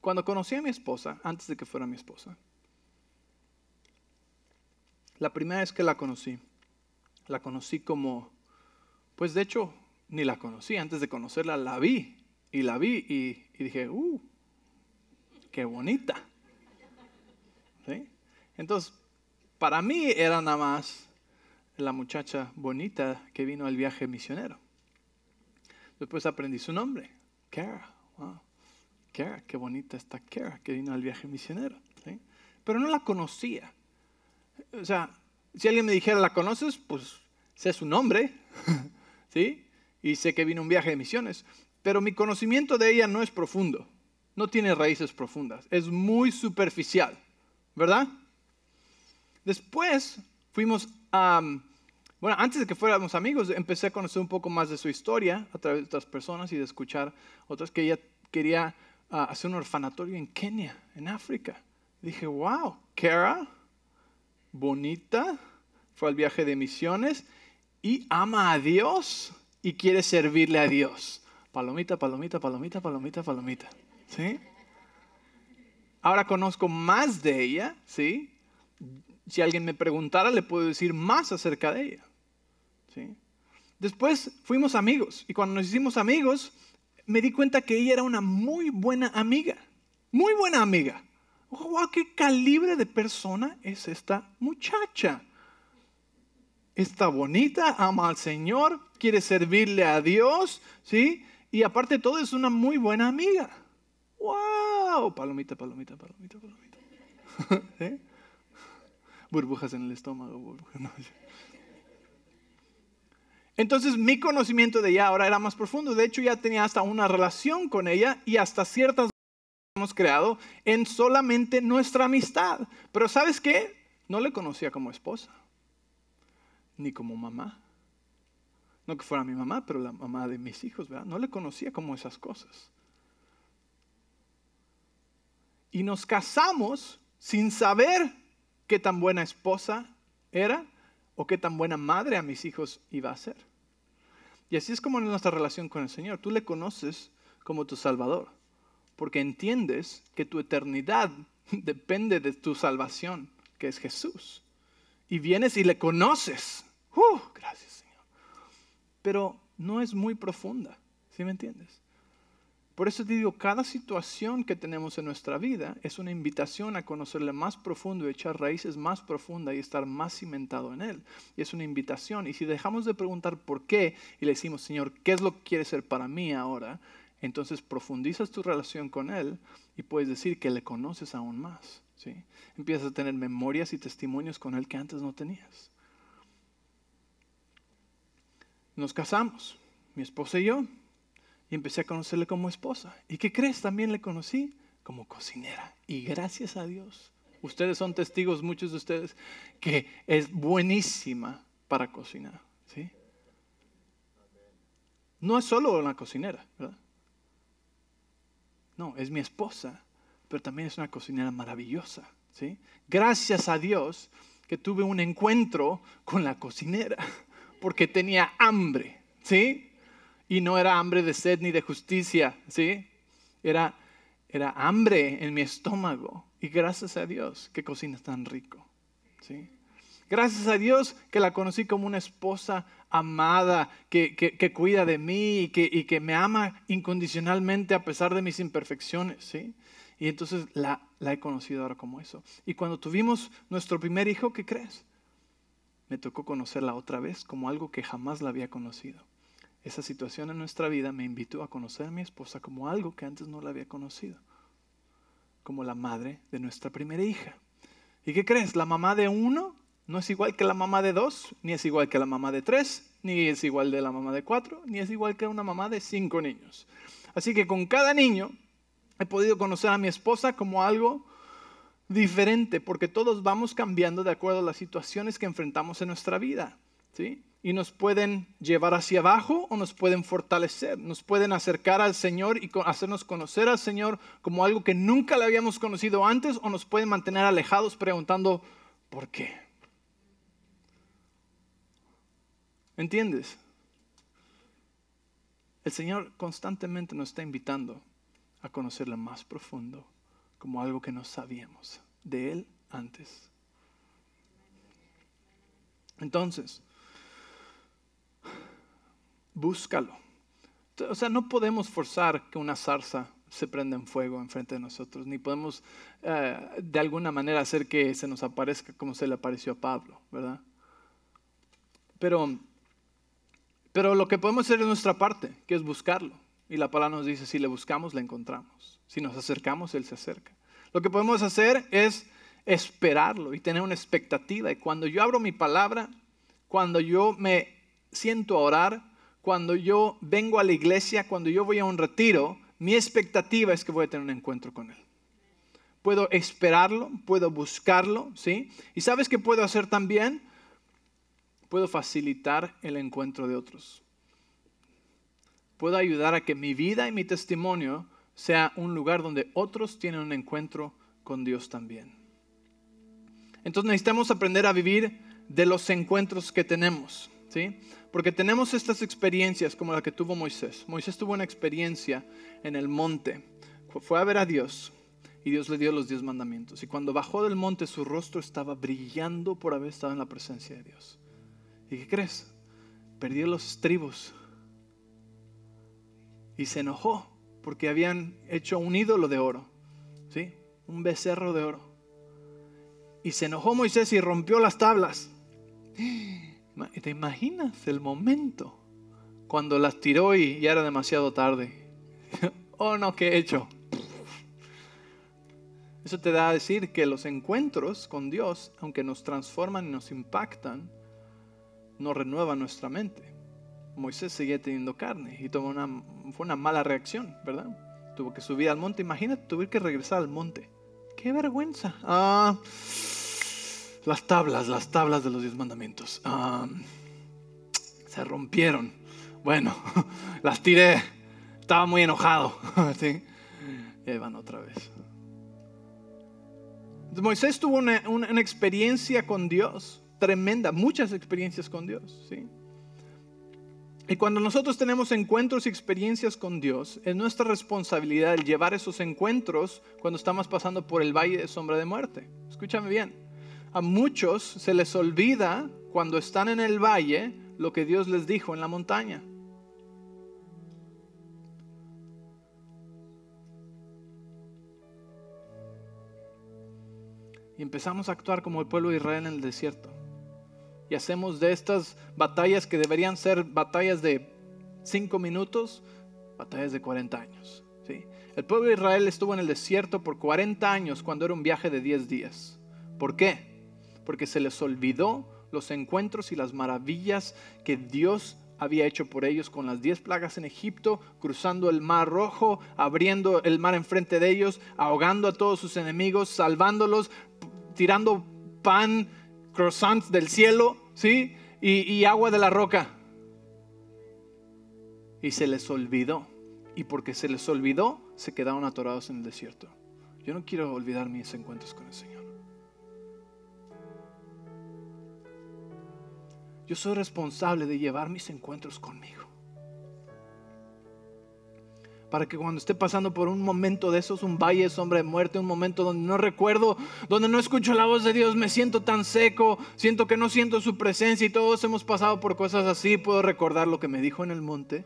cuando conocí a mi esposa, antes de que fuera mi esposa, la primera vez que la conocí, la conocí como, pues de hecho, ni la conocí, antes de conocerla la vi, y la vi y, dije, uh, qué bonita. Entonces, para mí era nada más la muchacha bonita que vino al viaje misionero. Después aprendí su nombre, Kara. Wow. Kara, qué bonita está Kara, que vino al viaje misionero. Pero no la conocía. O sea, si alguien me dijera, ¿la conoces? Pues sé su nombre, [laughs] ¿sí? Y sé que vino un viaje de misiones. Pero mi conocimiento de ella no es profundo. No tiene raíces profundas. Es muy superficial, ¿verdad? Después fuimos a... Bueno, antes de que fuéramos amigos, empecé a conocer un poco más de su historia a través de otras personas y de escuchar otras que ella quería ah, hacer un orfanatorio en Kenia, en África. Dije, wow, Kara, bonita, fue al viaje de misiones y ama a Dios y quiere servirle a Dios. Palomita, palomita, palomita, palomita, palomita. ¿Sí? Ahora conozco más de ella, ¿sí? Si alguien me preguntara, le puedo decir más acerca de ella. Después fuimos amigos y cuando nos hicimos amigos me di cuenta que ella era una muy buena amiga, muy buena amiga. ¡Wow! ¿Qué calibre de persona es esta muchacha? Está bonita, ama al Señor, quiere servirle a Dios, ¿sí? Y aparte de todo es una muy buena amiga. ¡Wow! Palomita, palomita, palomita, palomita. [laughs] Burbujas en el estómago. Entonces mi conocimiento de ella ahora era más profundo. De hecho, ya tenía hasta una relación con ella y hasta ciertas hemos creado en solamente nuestra amistad. Pero ¿sabes qué? No le conocía como esposa, ni como mamá. No que fuera mi mamá, pero la mamá de mis hijos, ¿verdad? No le conocía como esas cosas. Y nos casamos sin saber qué tan buena esposa era o qué tan buena madre a mis hijos iba a ser. Y así es como en nuestra relación con el Señor. Tú le conoces como tu Salvador, porque entiendes que tu eternidad [laughs] depende de tu salvación, que es Jesús. Y vienes y le conoces. ¡Uh! Gracias, Señor. Pero no es muy profunda, ¿sí me entiendes? Por eso te digo, cada situación que tenemos en nuestra vida es una invitación a conocerle más profundo, echar raíces más profundas y estar más cimentado en Él. Y es una invitación. Y si dejamos de preguntar por qué y le decimos, Señor, ¿qué es lo que quieres ser para mí ahora? Entonces profundizas tu relación con Él y puedes decir que le conoces aún más. Empiezas a tener memorias y testimonios con Él que antes no tenías. Nos casamos, mi esposa y yo y empecé a conocerle como esposa. ¿Y qué crees? También le conocí como cocinera. Y gracias a Dios, ustedes son testigos, muchos de ustedes, que es buenísima para cocinar. No es solo una cocinera, ¿verdad? No, es mi esposa, pero también es una cocinera maravillosa. ¿sí? Gracias a Dios que tuve un encuentro con la cocinera, [laughs] porque tenía hambre. ¿sí? y no era hambre de sed ni de justicia, ¿sí? Era, era hambre en mi estómago. Y gracias a Dios que cocina tan rico, ¿sí? Gracias a Dios que la conocí como una esposa amada, que, que, cuida de mí y que, y que, me ama incondicionalmente a pesar de mis imperfecciones, ¿sí? Y entonces la, he conocido ahora como eso. Y cuando tuvimos nuestro primer hijo, ¿qué crees? Me tocó conocerla otra vez como algo que jamás la había conocido esa situación en nuestra vida me invitó a conocer a mi esposa como algo que antes no la había conocido, como la madre de nuestra primera hija. ¿Y qué crees? La mamá de uno no es igual que la mamá de dos, ni es igual que la mamá de tres, ni es igual de la mamá de cuatro, ni es igual que una mamá de cinco niños. Así que con cada niño he podido conocer a mi esposa como algo diferente, porque todos vamos cambiando de acuerdo a las situaciones que enfrentamos en nuestra vida. ¿sí? y nos pueden llevar hacia abajo o nos pueden fortalecer, nos pueden acercar al Señor y hacernos conocer al Señor como algo que nunca le habíamos conocido antes o nos pueden mantener alejados preguntando, ¿por qué? ¿Entiendes? El Señor constantemente nos está invitando a conocerle más profundo como algo que no sabíamos de Él antes. Entonces, búscalo. O sea, no podemos forzar que una zarza se prenda en fuego enfrente de nosotros, ni podemos eh, de alguna manera hacer que se nos aparezca como se le apareció a Pablo, ¿verdad? Pero, pero lo que podemos hacer es nuestra parte, que es buscarlo. Y la palabra nos dice, si le buscamos, le encontramos. Si nos acercamos, Él se acerca. Lo que podemos hacer es esperarlo y tener una expectativa. Y cuando yo abro mi palabra, cuando yo me siento a orar, cuando yo vengo a la iglesia, cuando yo voy a un retiro, mi expectativa es que voy a tener un encuentro con Él. Puedo esperarlo, puedo buscarlo, ¿sí? ¿Y sabes qué puedo hacer también? Puedo facilitar el encuentro de otros. Puedo ayudar a que mi vida y mi testimonio sea un lugar donde otros tienen un encuentro con Dios también. Entonces necesitamos aprender a vivir de los encuentros que tenemos, ¿sí? Porque tenemos estas experiencias como la que tuvo Moisés. Moisés tuvo una experiencia en el monte. Fue a ver a Dios y Dios le dio los diez mandamientos. Y cuando bajó del monte su rostro estaba brillando por haber estado en la presencia de Dios. ¿Y qué crees? Perdió los estribos. Y se enojó porque habían hecho un ídolo de oro. ¿Sí? Un becerro de oro. Y se enojó Moisés y rompió las tablas. ¿Te imaginas el momento cuando las tiró y ya era demasiado tarde? [laughs] oh no, ¿qué he hecho? Eso te da a decir que los encuentros con Dios, aunque nos transforman y nos impactan, no renuevan nuestra mente. Moisés seguía teniendo carne y tuvo una, fue una mala reacción, ¿verdad? Tuvo que subir al monte. Imagínate, tuve que regresar al monte. ¡Qué vergüenza! Ah, las tablas, las tablas de los diez mandamientos. Ah, se rompieron. Bueno, [laughs] las tiré. Estaba muy enojado. [laughs] Y ahí van otra vez. Moisés tuvo una, una, experiencia con Dios tremenda, muchas experiencias con Dios. ¿sí? Y cuando nosotros tenemos encuentros y experiencias con Dios, es nuestra responsabilidad el llevar esos encuentros cuando estamos pasando por el valle de sombra de muerte. Escúchame bien. A muchos se les olvida cuando están en el valle lo que Dios les dijo en la montaña. Y empezamos a actuar como el pueblo de Israel en el desierto. Y hacemos de estas batallas que deberían ser batallas de cinco minutos, batallas de 40 años. ¿sí? El pueblo de Israel estuvo en el desierto por 40 años cuando era un viaje de 10 días. ¿Por qué? porque se les olvidó los encuentros y las maravillas que Dios había hecho por ellos con las diez plagas en Egipto, cruzando el mar rojo, abriendo el mar enfrente de ellos, ahogando a todos sus enemigos, salvándolos, tirando pan, croissants del cielo, ¿sí? Y, y agua de la roca. Y se les olvidó. Y porque se les olvidó, se quedaron atorados en el desierto. Yo no quiero olvidar mis encuentros con el Señor. Yo soy responsable de llevar mis encuentros conmigo. Para que cuando esté pasando por un momento de esos, un valle sombra de muerte, un momento donde no recuerdo, donde no escucho la voz de Dios, me siento tan seco, siento que no siento su presencia y todos hemos pasado por cosas así, puedo recordar lo que me dijo en el monte,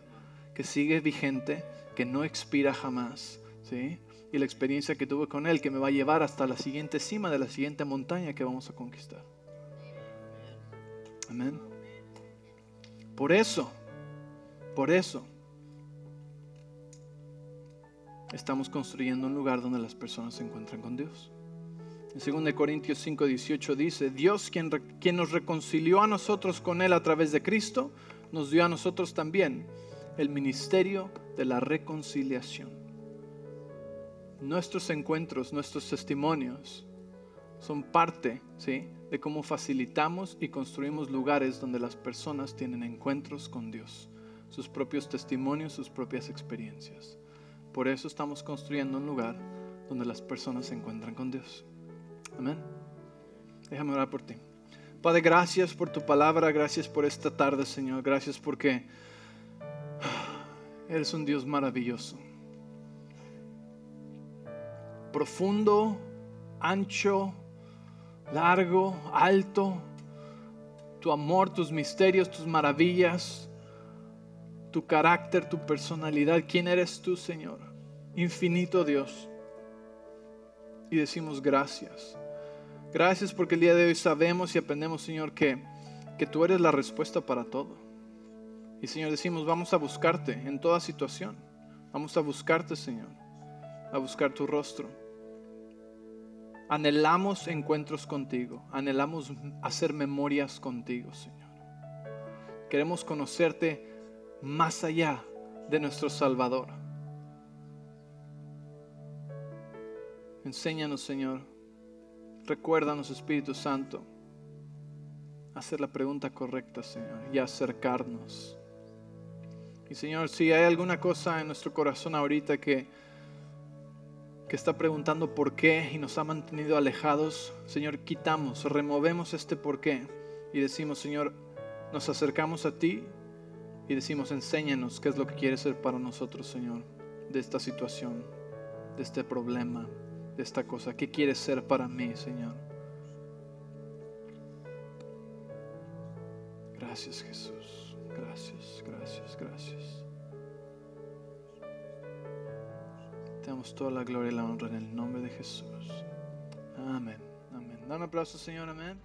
que sigue vigente, que no expira jamás, ¿sí? Y la experiencia que tuve con Él, que me va a llevar hasta la siguiente cima de la siguiente montaña que vamos a conquistar. Amén. Por eso, por eso, estamos construyendo un lugar donde las personas se encuentran con Dios. En 2 Corintios 5, 18 dice, Dios quien, quien nos reconcilió a nosotros con Él a través de Cristo, nos dio a nosotros también el ministerio de la reconciliación. Nuestros encuentros, nuestros testimonios son parte ¿sí? de cómo facilitamos y construimos lugares donde las personas tienen encuentros con Dios, sus propios testimonios, sus propias experiencias. Por eso estamos construyendo un lugar donde las personas se encuentran con Dios. Amén. Déjame orar por ti. Padre, gracias por tu palabra, gracias por esta tarde, Señor. Gracias porque [sighs] eres un Dios maravilloso. Profundo, ancho, largo, alto, tu amor, tus misterios, tus maravillas, tu carácter, tu personalidad. ¿Quién eres tú, Señor? infinito Dios. Y decimos gracias. Gracias porque el día de hoy sabemos y aprendemos, Señor, que, que tú eres la respuesta para todo. Y Señor, decimos, vamos a buscarte en toda situación. Vamos a buscarte, Señor, a buscar tu rostro. Anhelamos encuentros contigo, anhelamos hacer memorias contigo, Señor. Queremos conocerte más allá de nuestro Salvador. Enséñanos, Señor. Recuérdanos, Espíritu Santo, hacer la pregunta correcta, Señor, y acercarnos. Y Señor, si hay alguna cosa en nuestro corazón ahorita que, que está preguntando por qué y nos ha mantenido alejados, Señor, quitamos, removemos este por qué y decimos, Señor, nos acercamos a ti y decimos, enséñanos qué es lo que quieres ser para nosotros, Señor, de esta situación, de este problema, de esta cosa. ¿Qué quieres ser para mí, Señor? Gracias, Jesús. Gracias, gracias, gracias. Te damos toda la gloria y la honra en el nombre de Jesús. Amén, amén. Da un aplauso, Señor, amén.